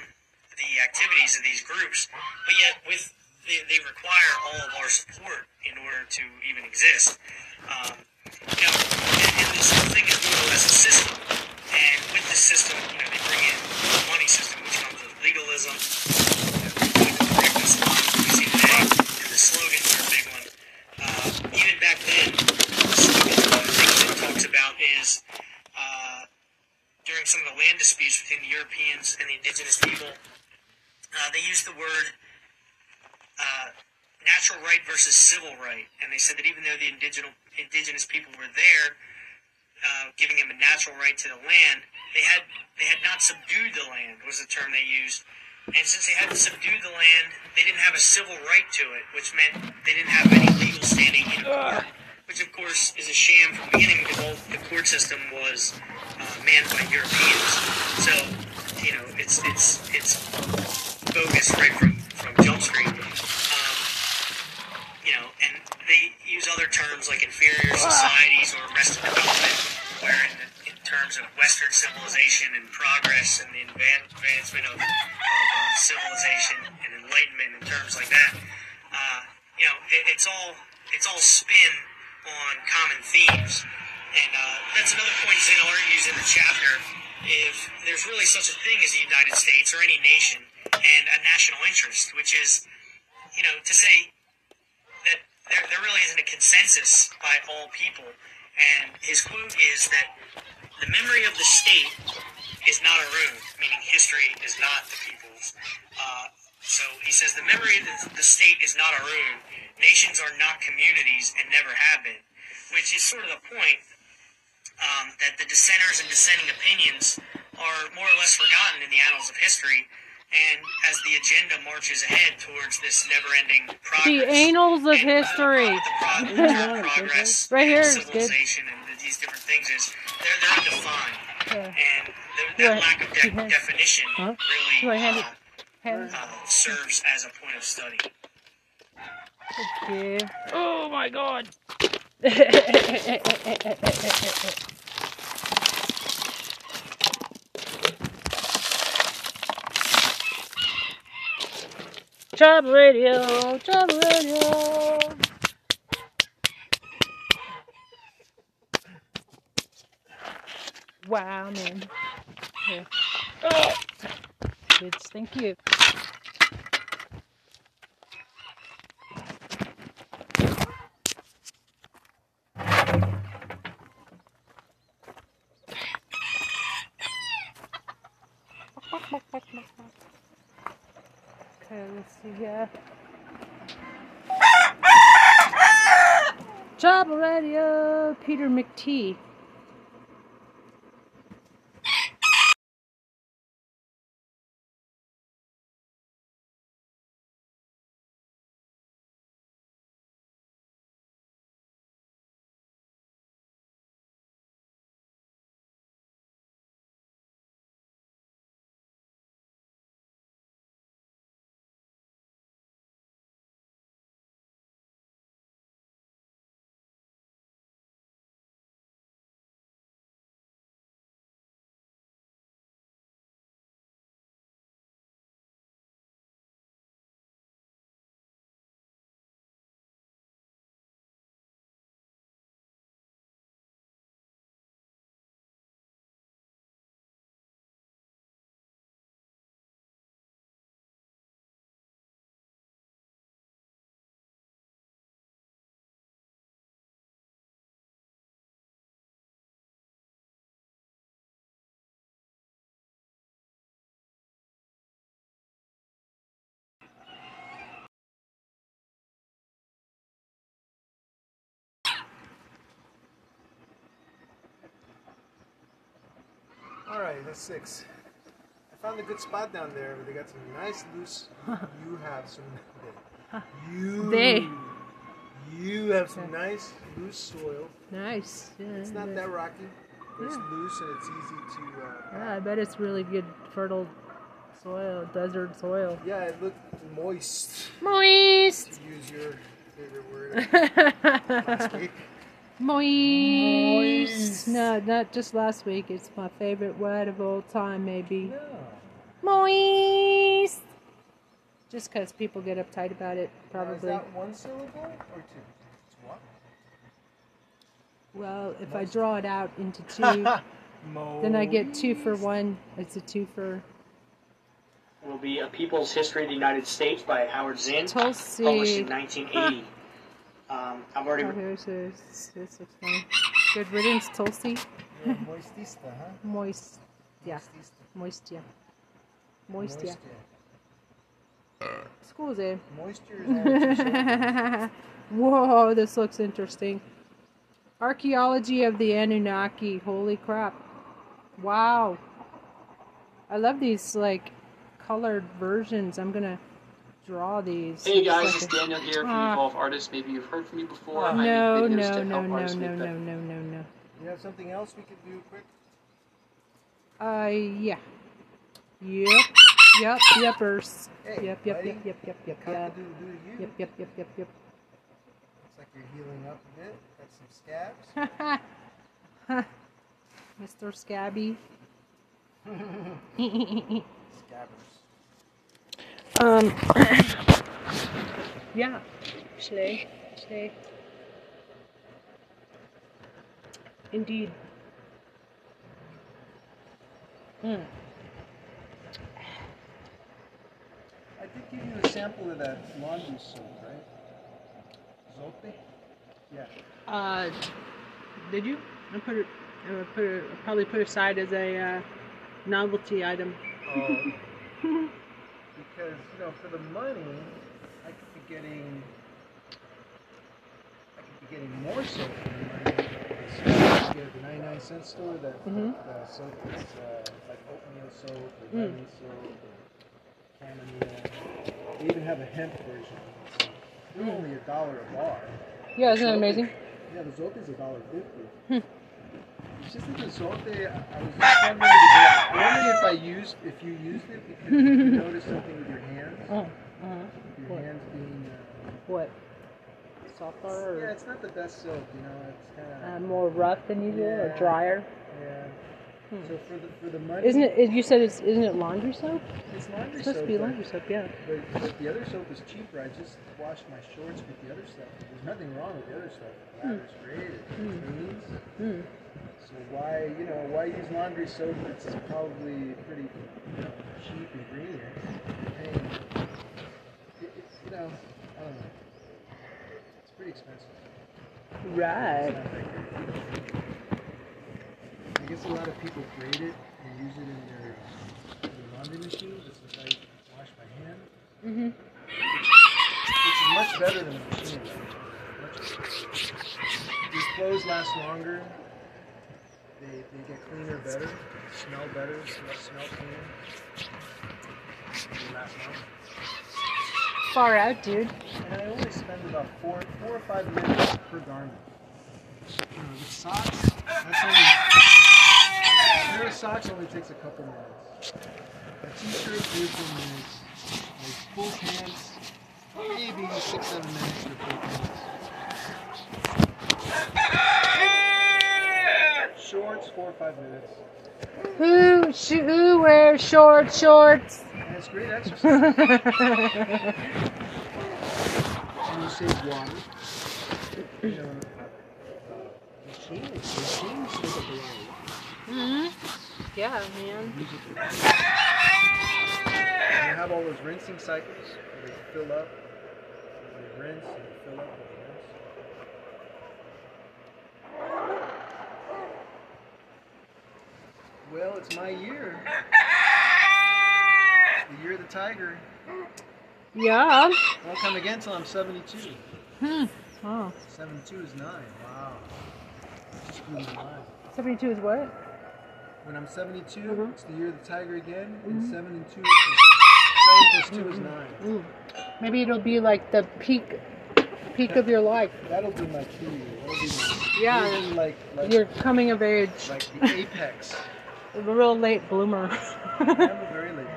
Speaker 3: the activities of these groups, but yet with they, they require all of our support in order to even exist. Um, you know, and, and this whole thing is more or less a system, and with this system, you know, they bring in the money system, which comes with legalism, correctness, we the slogans are big one. Uh, even back then, the one of the things it talks about is during some of the land disputes between the Europeans and the indigenous people, uh, they used the word uh, natural right versus civil right, and they said that even though the indigenous indigenous people were there, uh, giving them a natural right to the land, they had they had not subdued the land was the term they used. And since they hadn't subdued the land, they didn't have a civil right to it, which meant they didn't have any legal standing in court. Which, of course, is a sham from the beginning because the court system was manned by Europeans. So, you know, it's it's it's bogus right from from Jump Street. Um, you know, and they use other terms like inferior societies or arrested development, where in, in terms of Western civilization and progress and the advancement of, of uh, civilization and enlightenment and terms like that, uh, you know, it, it's all it's all spin on common themes, and uh, that's another point Zinn argues in the chapter. If there's really such a thing as the United States or any nation and a national interest, which is, you know, to say that there, there really isn't a consensus by all people. And his quote is that the memory of the state is not a room, meaning history is not the people's. Uh, so he says the memory of the, the state is not a room. Nations are not communities and never have been, which is sort of the point um, that the dissenters and dissenting opinions are more or less forgotten in the annals of history. And as the agenda marches ahead towards this never-ending progress,
Speaker 2: The annals of
Speaker 3: and, uh,
Speaker 2: history.
Speaker 3: the pro- the progress,
Speaker 2: Right here
Speaker 3: and
Speaker 2: is good.
Speaker 3: civilization, and these different things is they're they're undefined,
Speaker 2: Yeah.
Speaker 3: and the,
Speaker 2: Do
Speaker 3: that
Speaker 2: I-
Speaker 3: lack of de-
Speaker 2: have-
Speaker 3: definition
Speaker 2: Huh?
Speaker 3: really
Speaker 2: Do hand it-
Speaker 3: uh,
Speaker 2: Hand-
Speaker 3: uh, serves as a point of study.
Speaker 2: Okay. Oh my god. Job radio, job radio. Wow, man. Oh. Kids, thank you. Okay, let's see here. Job radio, Peter McTee.
Speaker 1: Right, that's six. I found a good spot down there where they got some nice loose. you have some. You.
Speaker 2: They.
Speaker 1: You have some nice loose soil.
Speaker 2: Nice. Yeah,
Speaker 1: It's not that rocky, but it's loose and it's easy to. Uh,
Speaker 2: Yeah, I bet it's really good fertile soil, desert soil.
Speaker 1: yeah, it looked moist.
Speaker 2: Moist.
Speaker 1: To use your favorite word last week.
Speaker 2: Moist.
Speaker 1: Moist.
Speaker 2: No, not just last week. It's my favorite word of all time, maybe.
Speaker 1: No.
Speaker 2: Moist. Just because people get uptight about it,
Speaker 1: Now, is
Speaker 2: probably.
Speaker 1: that one syllable or two? It's one.
Speaker 2: Well, if I draw it out into two, then I get two for one. It's a two for
Speaker 3: Will be A People's History of the United States by Howard Zinn,
Speaker 2: Tulsi.
Speaker 3: published in 1980. Um, I've already
Speaker 2: Oh, here's this. This looks funny. Good riddance, Tulsi.
Speaker 1: You're moistista, huh?
Speaker 2: Moist. Yeah.
Speaker 1: Moistista.
Speaker 2: Moist, yeah. Moist, yeah.
Speaker 1: Moisture.
Speaker 2: School's in.
Speaker 1: Moisture is all what you show.
Speaker 2: Whoa, this looks interesting. Archaeology of the Anunnaki. Holy crap. Wow. I love these, like, colored versions. I'm gonna draw these.
Speaker 4: Hey guys,
Speaker 2: It's
Speaker 4: it's
Speaker 2: like
Speaker 4: Daniel here from
Speaker 2: Ah.
Speaker 4: Evolve Artists. Maybe you've heard from me before.
Speaker 2: a-
Speaker 4: I make
Speaker 2: No,
Speaker 4: videos
Speaker 2: no,
Speaker 4: to
Speaker 2: no,
Speaker 4: help
Speaker 2: no,
Speaker 4: artists
Speaker 2: no,
Speaker 4: make
Speaker 2: no,
Speaker 4: better-
Speaker 2: no, no, no.
Speaker 1: You have something else we could do quick?
Speaker 2: Uh, yeah. Yep. Yep, yepers.
Speaker 1: Hey,
Speaker 2: Yep, yep,
Speaker 1: buddy.
Speaker 2: yep, yep, yep, yep,
Speaker 1: Cock
Speaker 2: yep.
Speaker 1: a doodle doo to you.
Speaker 2: Yep, yep, yep, yep, yep.
Speaker 1: Looks like you're healing up a bit. Got some scabs.
Speaker 2: Mr. Scabby.
Speaker 1: Scabbers.
Speaker 2: Um, ja, Schley, Schley. Indeed. Mm.
Speaker 1: I did give you a sample of that laundry soap, right? Zope? Yeah.
Speaker 2: Uh, did you? I put it. I put it. Probably put aside as a uh, novelty item.
Speaker 1: Um, because you know, for the money, I could be getting, I could be getting more soap for the money. So get at the 99 cent store that
Speaker 2: Mhm.
Speaker 1: the soap is uh, like oatmeal soap or
Speaker 2: Mm.
Speaker 1: lemon soap or chamomile. They even have a hemp version. So they're only a dollar a bar.
Speaker 2: Yeah, isn't that amazing?
Speaker 1: Yeah, the soap is a dollar fifty.
Speaker 2: Hmm.
Speaker 1: It's just that the zope, I I was wondering, if- wondering if I used, if you used it because you noticed something with your hands.
Speaker 2: Oh, uh-huh.
Speaker 1: Your
Speaker 2: What?
Speaker 1: hands being, uh,
Speaker 2: What? Softer
Speaker 1: yeah, it's not the best soap, you know. It's kind
Speaker 2: uh,
Speaker 1: of,
Speaker 2: more rough than usual or drier?
Speaker 1: yeah.
Speaker 2: Hmm.
Speaker 1: So for the for the money,
Speaker 2: Isn't it? You said it's isn't it laundry soap?
Speaker 1: It's laundry
Speaker 2: It's supposed
Speaker 1: soap.
Speaker 2: to be laundry soap, yeah.
Speaker 1: But, but the other soap is cheaper. I just washed my shorts with the other stuff. There's nothing wrong with the other stuff. The lather's great. It
Speaker 2: Hmm.
Speaker 1: cleans.
Speaker 2: Mm.
Speaker 1: So why, you know, why use laundry soap that's probably pretty you know, cheap and greener? You're paying, it, it's, you know, I don't know. It's pretty expensive.
Speaker 2: Right.
Speaker 1: not that great. I guess a lot of people grade it and use it in their, in their laundry machine, just as I wash my hands.
Speaker 2: Mhm.
Speaker 1: Which is much better than a machine. Your clothes last longer. They, they get cleaner better. Smell better. Smell, smell cleaner. They last longer.
Speaker 2: Far out, dude.
Speaker 1: And I only spend about four four or five minutes per garment. You know, with socks, that's only a pair of socks only takes a couple minutes. A t-shirt, three or four minutes. Like full pants, maybe six, seven minutes for full pants. Shorts, four or five minutes.
Speaker 2: Who sh- who wears short shorts?
Speaker 1: And it's great exercise. and you save water. You know, machines, machines take up a lot of water.
Speaker 2: hmm Yeah, man.
Speaker 1: For- You have all those rinsing cycles where they fill up, they rinse and fill up and rinse. Well, it's my year. It's the year of the tiger.
Speaker 2: Yeah.
Speaker 1: Won't come again till I'm 72.
Speaker 2: Hmm. Oh.
Speaker 1: 72 is 9. Wow. Just blew my mind.
Speaker 2: 72 is what?
Speaker 1: when I'm 72,
Speaker 2: Mhm.
Speaker 1: it's the year of the tiger again, and 7 and 2 is 7 plus 2 is 9.
Speaker 2: Mm. Maybe it'll be like the peak, peak of your life.
Speaker 1: That'll be my key. That'll be my,
Speaker 2: Yeah.
Speaker 1: like, like,
Speaker 2: Your coming of age,
Speaker 1: like the apex.
Speaker 2: A real late bloomer.
Speaker 1: I'm a very late.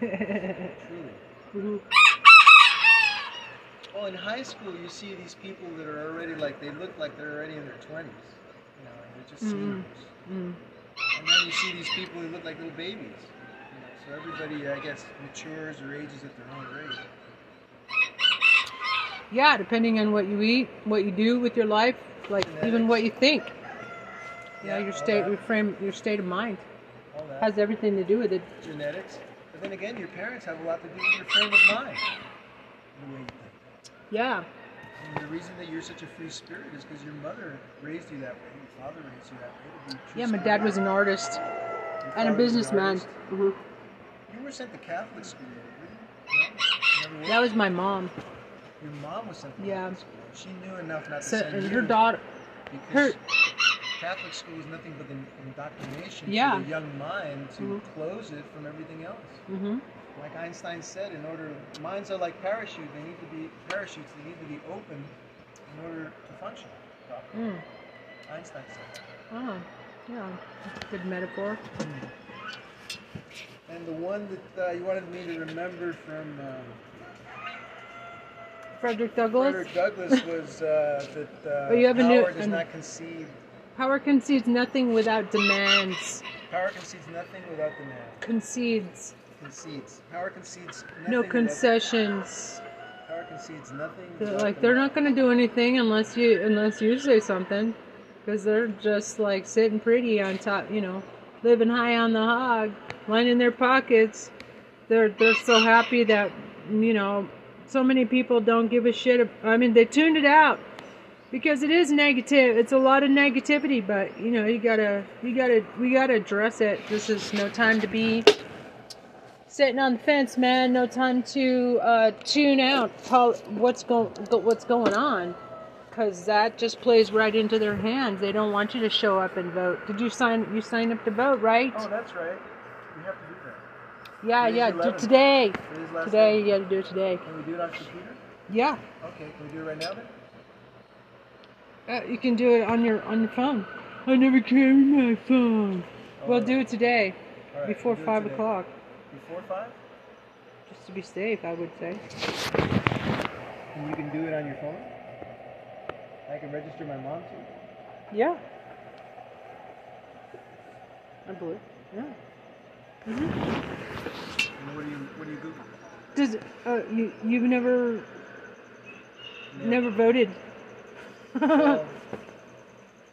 Speaker 1: Truly.
Speaker 2: Mhm.
Speaker 1: Well, in high school, you see these people that are already like they look like they're already in their twenties. You know, and they're just
Speaker 2: Mhm.
Speaker 1: seniors.
Speaker 2: Mm.
Speaker 1: And then you see these people who look like little babies. You know, so everybody, I guess, matures or ages at their own rate.
Speaker 2: Yeah, depending on what you eat, what you do with your life, like even what you think.
Speaker 1: Yeah,
Speaker 2: your state, your frame, your state of mind
Speaker 1: All that.
Speaker 2: has everything to do with it.
Speaker 1: genetics. But then again, your parents have a lot to do with your frame of mind. The way you think.
Speaker 2: Yeah.
Speaker 1: And the reason that you're such a free spirit is because your mother raised you that way, your father raised you that way. To be a true
Speaker 2: Yeah, my dad was an artist
Speaker 1: Your
Speaker 2: and a
Speaker 1: an
Speaker 2: businessman.
Speaker 1: artist.
Speaker 2: hmm
Speaker 1: You were sent to Catholic school, weren't you? No? You never were?
Speaker 2: That was my mom.
Speaker 1: Your mom was sent to
Speaker 2: Yeah.
Speaker 1: Catholic school. She knew enough not to
Speaker 2: So,
Speaker 1: send
Speaker 2: and
Speaker 1: you
Speaker 2: her daughter, her-
Speaker 1: Catholic school is nothing but an indoctrination
Speaker 2: Yeah.
Speaker 1: to the young mind to
Speaker 2: Mhm.
Speaker 1: close it from everything else.
Speaker 2: hmm
Speaker 1: Like Einstein said, in order minds are like parachutes. They need to be parachutes. They need to be open in order to function properly.
Speaker 2: mm.
Speaker 1: Einstein said.
Speaker 2: oh, yeah, good metaphor.
Speaker 1: that. And the one that uh, you wanted me to remember from um,
Speaker 2: Frederick Douglass.
Speaker 1: Frederick Douglass was uh, that uh,
Speaker 2: Oh, you have a new-
Speaker 1: power does not conceive.
Speaker 2: Power concedes nothing without demands.
Speaker 1: Power concedes nothing without demand.
Speaker 2: Concedes.
Speaker 1: Concedes. Power concedes nothing.
Speaker 2: No
Speaker 1: without-
Speaker 2: concessions.
Speaker 1: Power concedes nothing.
Speaker 2: They're
Speaker 1: without
Speaker 2: like they're not going to do anything unless you unless you say something, because they're just like sitting pretty on top, you know, living high on the hog, lining their pockets. They're they're so happy that you know so many people don't give a shit. I mean, they tuned it out because it is negative. It's a lot of negativity, but you know you gotta you gotta we gotta address it. This is no time to be sitting on the fence, man. No time to uh, tune out what's going what's going on, because that just plays right into their hands. They don't want you to show up and vote. Did you sign? You signed up to vote, right?
Speaker 1: Oh, that's right. We have to do that.
Speaker 2: yeah, yeah. Do today. Today,
Speaker 1: day.
Speaker 2: you got to do it today.
Speaker 1: Can we do it on computer?
Speaker 2: Yeah,
Speaker 1: Okay. Can we do it right now then?
Speaker 2: Uh, you can do it on your on your phone. I never carry my phone. We'll
Speaker 1: Oh,
Speaker 2: do it today
Speaker 1: right,
Speaker 2: before
Speaker 1: we'll
Speaker 2: five
Speaker 1: today.
Speaker 2: o'clock,
Speaker 1: Before five?
Speaker 2: just to be safe. I would say.
Speaker 1: And you can do it on your phone? I can register my mom too?
Speaker 2: Yeah. I believe. Yeah. hmm
Speaker 1: And what do you what do you Google?
Speaker 2: Does uh, you you've never never voted?
Speaker 1: Well,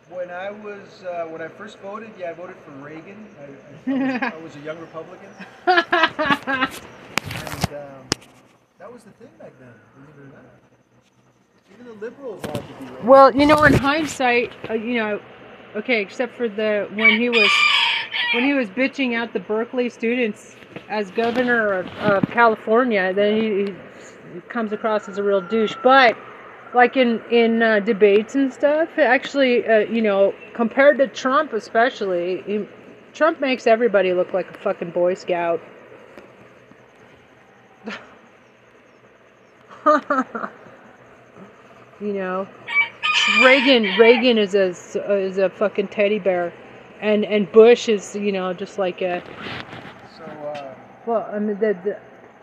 Speaker 1: when I was uh, when I first voted, yeah, I voted for Reagan. I, I, I, was, I was a young Republican, and um, that was the thing back then. Believe it or not, even the liberals to be Reagan.
Speaker 2: well, you know, in hindsight, uh, you know, okay, except for the when he was when he was bitching out the Berkeley students as governor of, of California, then he, he comes across as a real douche. But like in in uh, debates and stuff, actually, uh, you know, compared to Trump, especially, he, Trump makes everybody look like a fucking Boy Scout. you know, Reagan Reagan is a is a fucking teddy bear, and and Bush is you know just like a
Speaker 1: So uh,
Speaker 2: well I mean the, the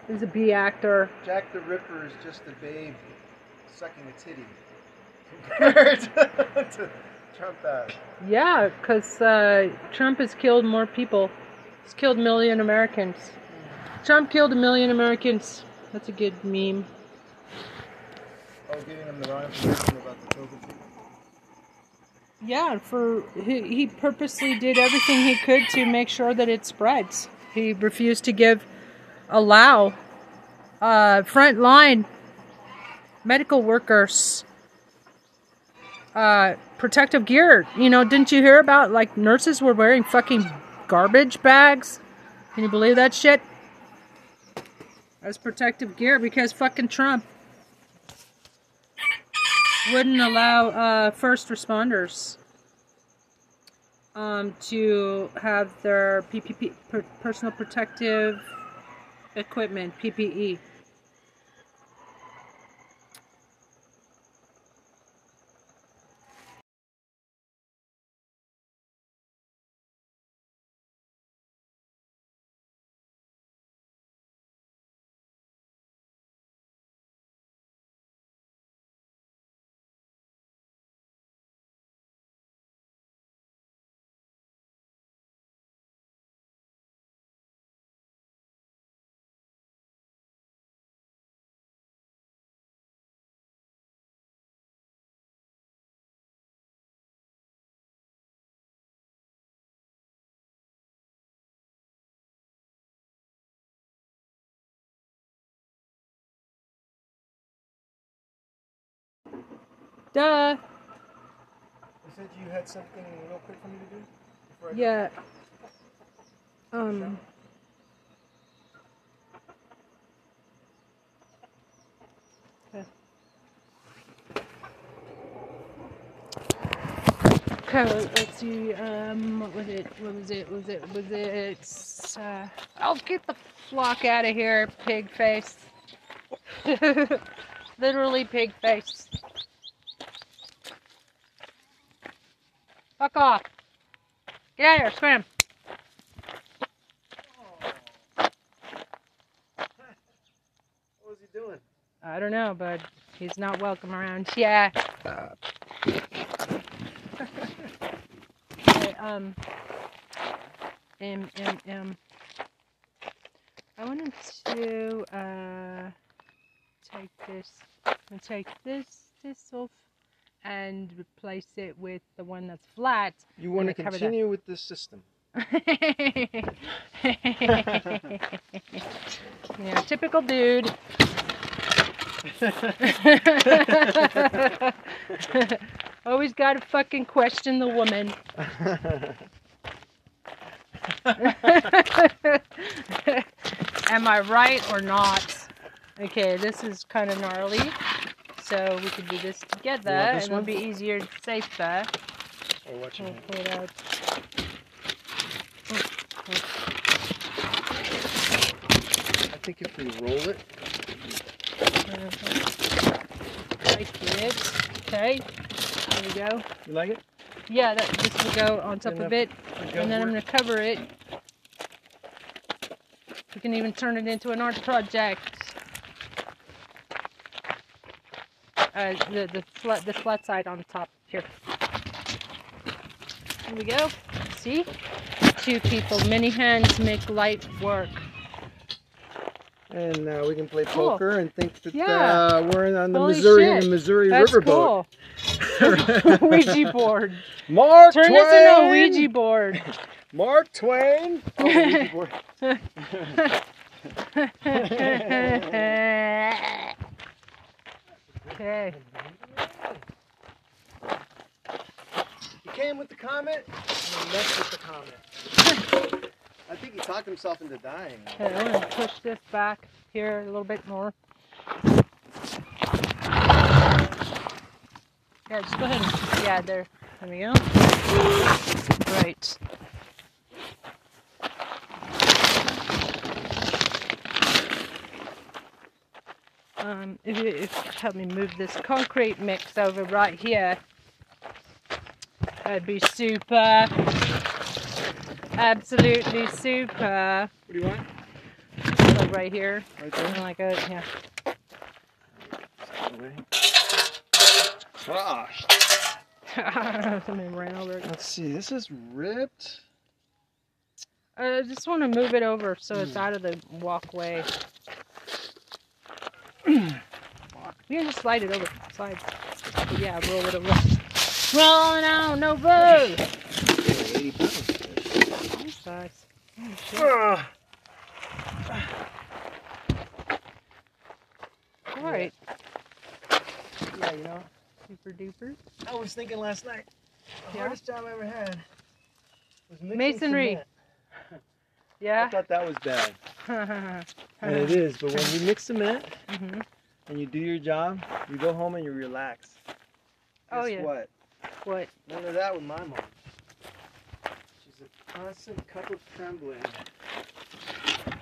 Speaker 2: is a B actor.
Speaker 1: Jack the Ripper is just a babe sucking a titty compared to Trump has.
Speaker 2: Yeah, because uh, Trump has killed more people. He's killed a million Americans. Trump killed a million Americans. That's a good meme.
Speaker 1: Oh, giving him the wrong information about the COVID.
Speaker 2: Yeah, for he, he purposely did everything he could to make sure that it spreads. He refused to give allow uh, frontline medical workers uh, protective gear. You know, didn't you hear about like nurses were wearing fucking garbage bags? Can you believe that shit? As protective gear because fucking Trump wouldn't allow uh, first responders um, to have their PPP, per, personal protective equipment. PPE. Duh.
Speaker 1: You said you had something real quick for me to do? Before I go?
Speaker 2: Yeah. Um. Okay. Okay, let's see. Um, what was it? What was it? Was it? Was it? Uh, I'll get the flock out of here, pig face. Literally pig face. Fuck off. Get out of here, swim.
Speaker 1: What was he doing?
Speaker 2: I don't know, but he's not welcome around. Yeah. Okay, um. M M M. I wanted to uh take this. I'm gonna take this this off and replace it with the one that's flat.
Speaker 1: You want to
Speaker 2: gonna cover that.
Speaker 1: continue with this system?
Speaker 2: yeah, typical dude. Always gotta fucking question the woman. Am I right or not? Okay, this is kind of gnarly. So we could do this together
Speaker 1: want
Speaker 2: and
Speaker 1: this
Speaker 2: it'll be easier and safer.
Speaker 1: Oh, or what you
Speaker 2: We'll pull it out.
Speaker 1: I think if we roll it,
Speaker 2: Like it. Okay. There we go.
Speaker 1: you like it?
Speaker 2: Yeah, that this will go on top
Speaker 1: Enough
Speaker 2: of it, and then I'm gonna cover it. We can even turn it into an art project. Uh, the the flat the flat side on top here. Here we go. See, two people, many hands make light work.
Speaker 1: And uh, we can play
Speaker 2: Cool.
Speaker 1: poker and think that
Speaker 2: Yeah.
Speaker 1: uh, we're on the
Speaker 2: Holy
Speaker 1: Missouri
Speaker 2: shit.
Speaker 1: the Missouri
Speaker 2: That's
Speaker 1: riverboat.
Speaker 2: cool. Ouija board.
Speaker 1: Mark
Speaker 2: Turn
Speaker 1: Twain.
Speaker 2: this into a Ouija board.
Speaker 1: Mark Twain. Oh, Ouija board.
Speaker 2: Okay.
Speaker 1: He came with the comet and he messed with the comet. I think he talked himself into dying.
Speaker 2: Okay, I'm gonna push this back here a little bit more. Yeah, just go ahead and yeah, there. There we go. Right. Um, if you if you help me move this concrete mix over right here, that'd be super. Absolutely super.
Speaker 1: What do you want?
Speaker 2: Right here.
Speaker 1: Right there.
Speaker 2: like a yeah.
Speaker 1: Gosh.
Speaker 2: Ran over it.
Speaker 1: Let's see. This is ripped.
Speaker 2: I just want to move it over so it's
Speaker 1: Hmm.
Speaker 2: out of the walkway. you can just slide it over. Slide. But yeah, roll it over. Rolling on over.
Speaker 1: Like 80 pounds.
Speaker 2: Nice size. Oh.
Speaker 1: Ah.
Speaker 2: All right.
Speaker 1: Yeah, you know,
Speaker 2: Super duper.
Speaker 1: I was thinking last night, the
Speaker 2: Yeah?
Speaker 1: hardest job I ever had was mixing
Speaker 2: Masonry.
Speaker 1: cement. I
Speaker 2: Yeah.
Speaker 1: thought that was bad. And it is, but when you mix cement
Speaker 2: Mhm.
Speaker 1: And you do your job, you go home and you relax.
Speaker 2: Oh,
Speaker 1: Guess
Speaker 2: yeah.
Speaker 1: what?
Speaker 2: What?
Speaker 1: None of that with my mom. She's a constant cup of trembling.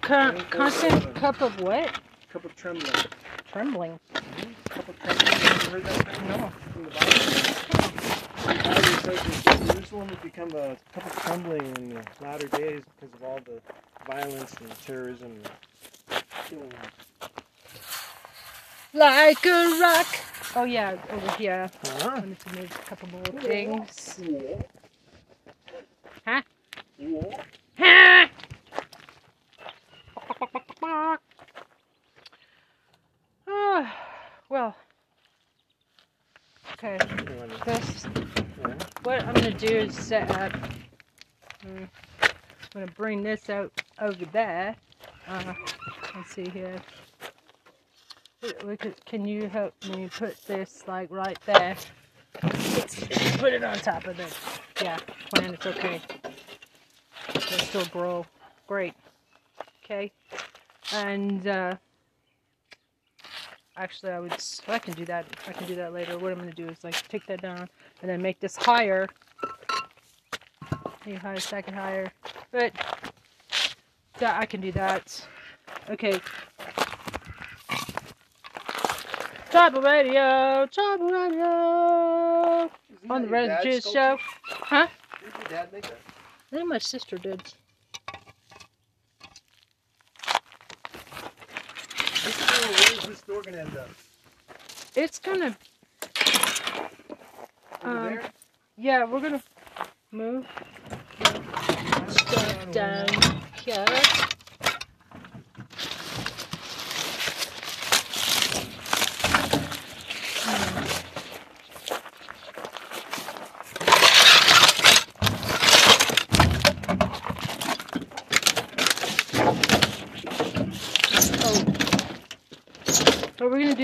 Speaker 2: Con- constant cup of what?
Speaker 1: Cup of trembling.
Speaker 2: Trembling. Mm-hmm.
Speaker 1: Cup of trembling. Have you heard that term?
Speaker 2: No.
Speaker 1: From the Bible? The Bible says that Jerusalem would become a cup of trembling in the latter days because of all the violence and terrorism and killing.
Speaker 2: Like a rock. Oh yeah, over here.
Speaker 1: Huh?
Speaker 2: I wanted to move a couple more things. Huh?
Speaker 1: Yeah.
Speaker 2: Ah, well. Okay, first,
Speaker 1: Yeah.
Speaker 2: what I'm gonna do is set up. mm, I'm gonna bring this out over there. Uh, let's see here. Could, can you help me put this like right there? Put it on top of the yeah plant. It's okay. It'll still grow. Great. Okay. And uh, actually, I would. I can do that. I can do that later. What I'm gonna do is like take that down and then make this higher. Maybe higher, second higher. But that I can do that. Okay. Tribal radio, tribal radio
Speaker 1: Isn't
Speaker 2: on the Red Juice? Show. Huh?
Speaker 1: Did your dad make that?
Speaker 2: I think my sister did.
Speaker 1: This door, where is this door gonna end up?
Speaker 2: It's gonna,
Speaker 1: Over
Speaker 2: Um,
Speaker 1: there?
Speaker 2: yeah, we're gonna move stuff down here.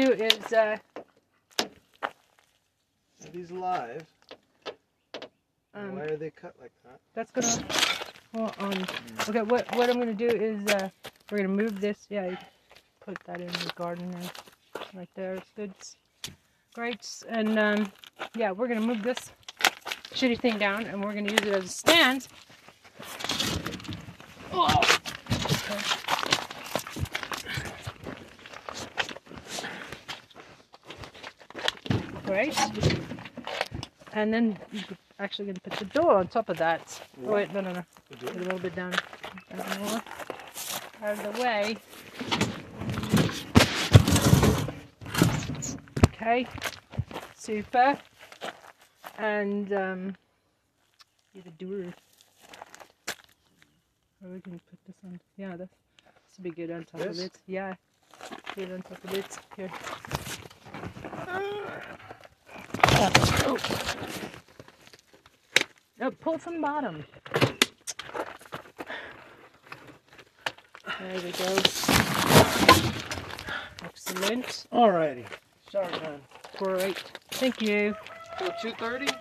Speaker 2: Do is, uh,
Speaker 1: Are these live?
Speaker 2: um,
Speaker 1: Why are they cut like that?
Speaker 2: That's gonna. Well, um, okay, what what I'm gonna do is uh, we're gonna move this. Yeah, put that in the garden there, right there. It's good. Great. And um, yeah, we're gonna move this shitty thing down, and we're gonna use it as a stand. Oh. Okay. Great. And then actually gonna put the door on top of that. Oh wait, no, no, no. Put a little bit down, down more. Out of the way. Okay. Super. And um the door. Are we going to put this on. Yeah, this this would be good on top
Speaker 1: This?
Speaker 2: of it. Yeah. Good on top of it. Here. Oh. No, pull from bottom. There we go. Excellent.
Speaker 1: Alrighty. Shower time.
Speaker 2: Great. Thank you.
Speaker 1: So 2.30?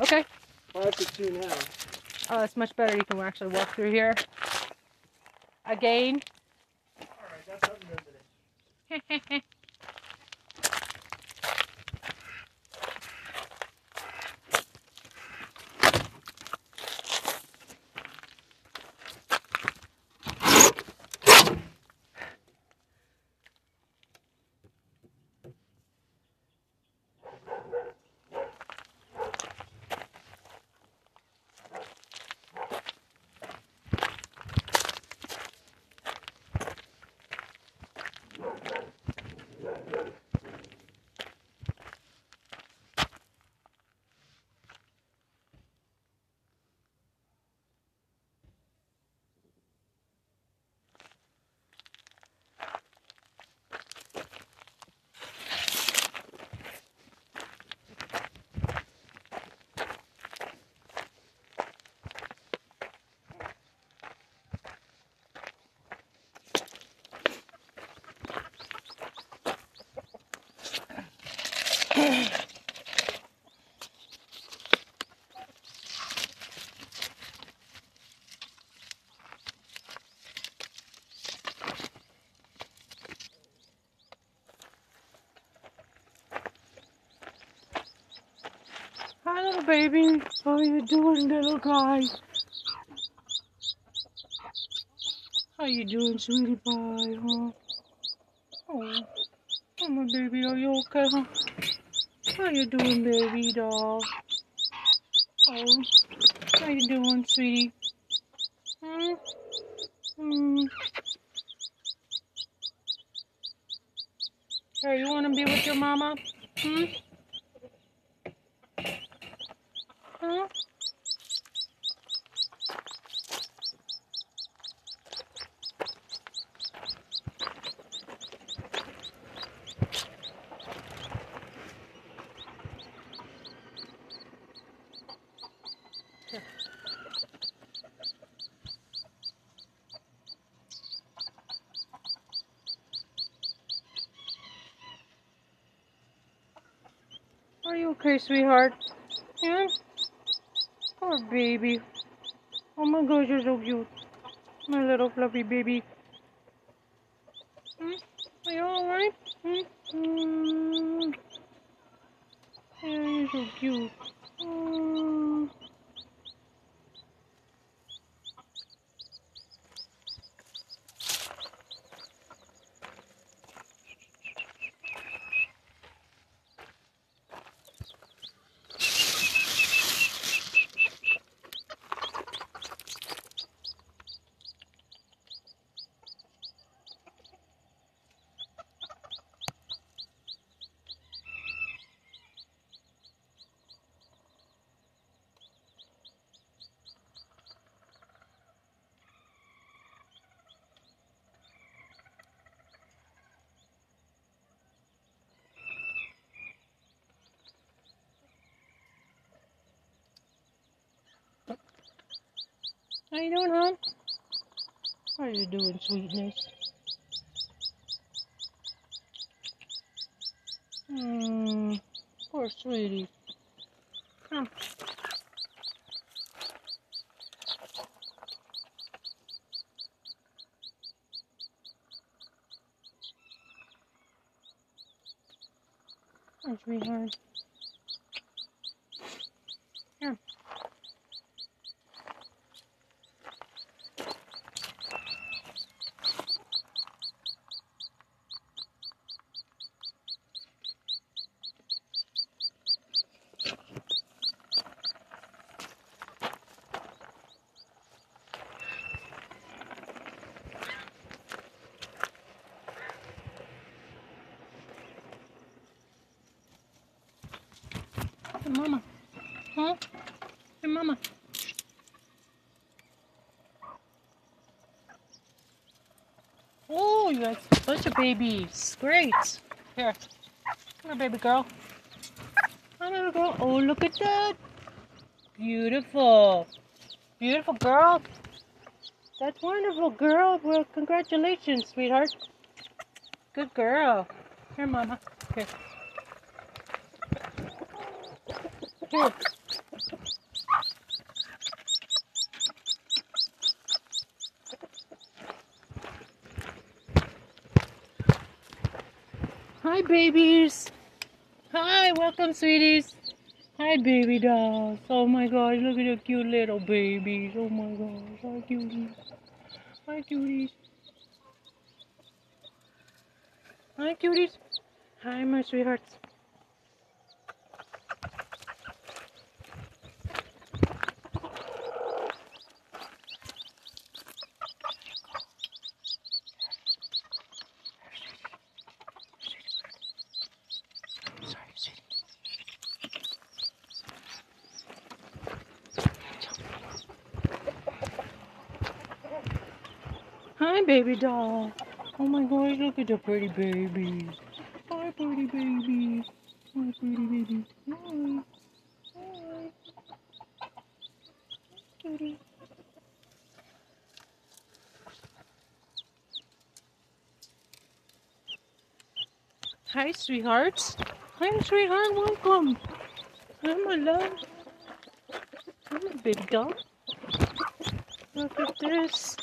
Speaker 2: Okay.
Speaker 1: 5 to 2 now.
Speaker 2: Oh, that's much better. You can actually walk through here. Again.
Speaker 1: Alright, that's something today.
Speaker 2: baby. How are you doing, little guy? How you doing, sweetie pie, huh? Oh, oh my baby, are you okay, huh? How you doing, baby doll? Oh, how you doing, sweetie? Hmm? Hmm. Hey, you want to be with your mama? Hmm? Okay, sweetheart? Yeah? Poor baby. Oh my gosh, you're so cute. My little fluffy baby. Hmm? Are you alright? Hmm? Hmm. Yeah, you're so cute. Hmm. How you doing, hon? How are you doing, sweetness? Hmm, poor sweetie. Come. Hi, sweetheart. Here. Hey, mama. Huh? Hey, mama. Oh, you got a bunch of babies. Great. Here. Come here, baby girl. Hi, little girl. Oh, look at that. Beautiful. Beautiful girl. That's wonderful, girl. Well, congratulations, sweetheart. Good girl. Here, mama. Here. Here. Babies. Hi, welcome, sweeties. Hi, baby dolls. Oh my gosh, look at the cute little babies. Oh my gosh, hi, cuties. Hi, cuties. Hi, cuties. Hi, my sweethearts. Doll. Oh my gosh, look at the pretty babies. Hi, pretty babies. Hi, pretty babies. Hi. Hi. Kitty. Hi, sweethearts. Hi, sweetheart. Welcome. Hi, my love. My big doll. Look at this.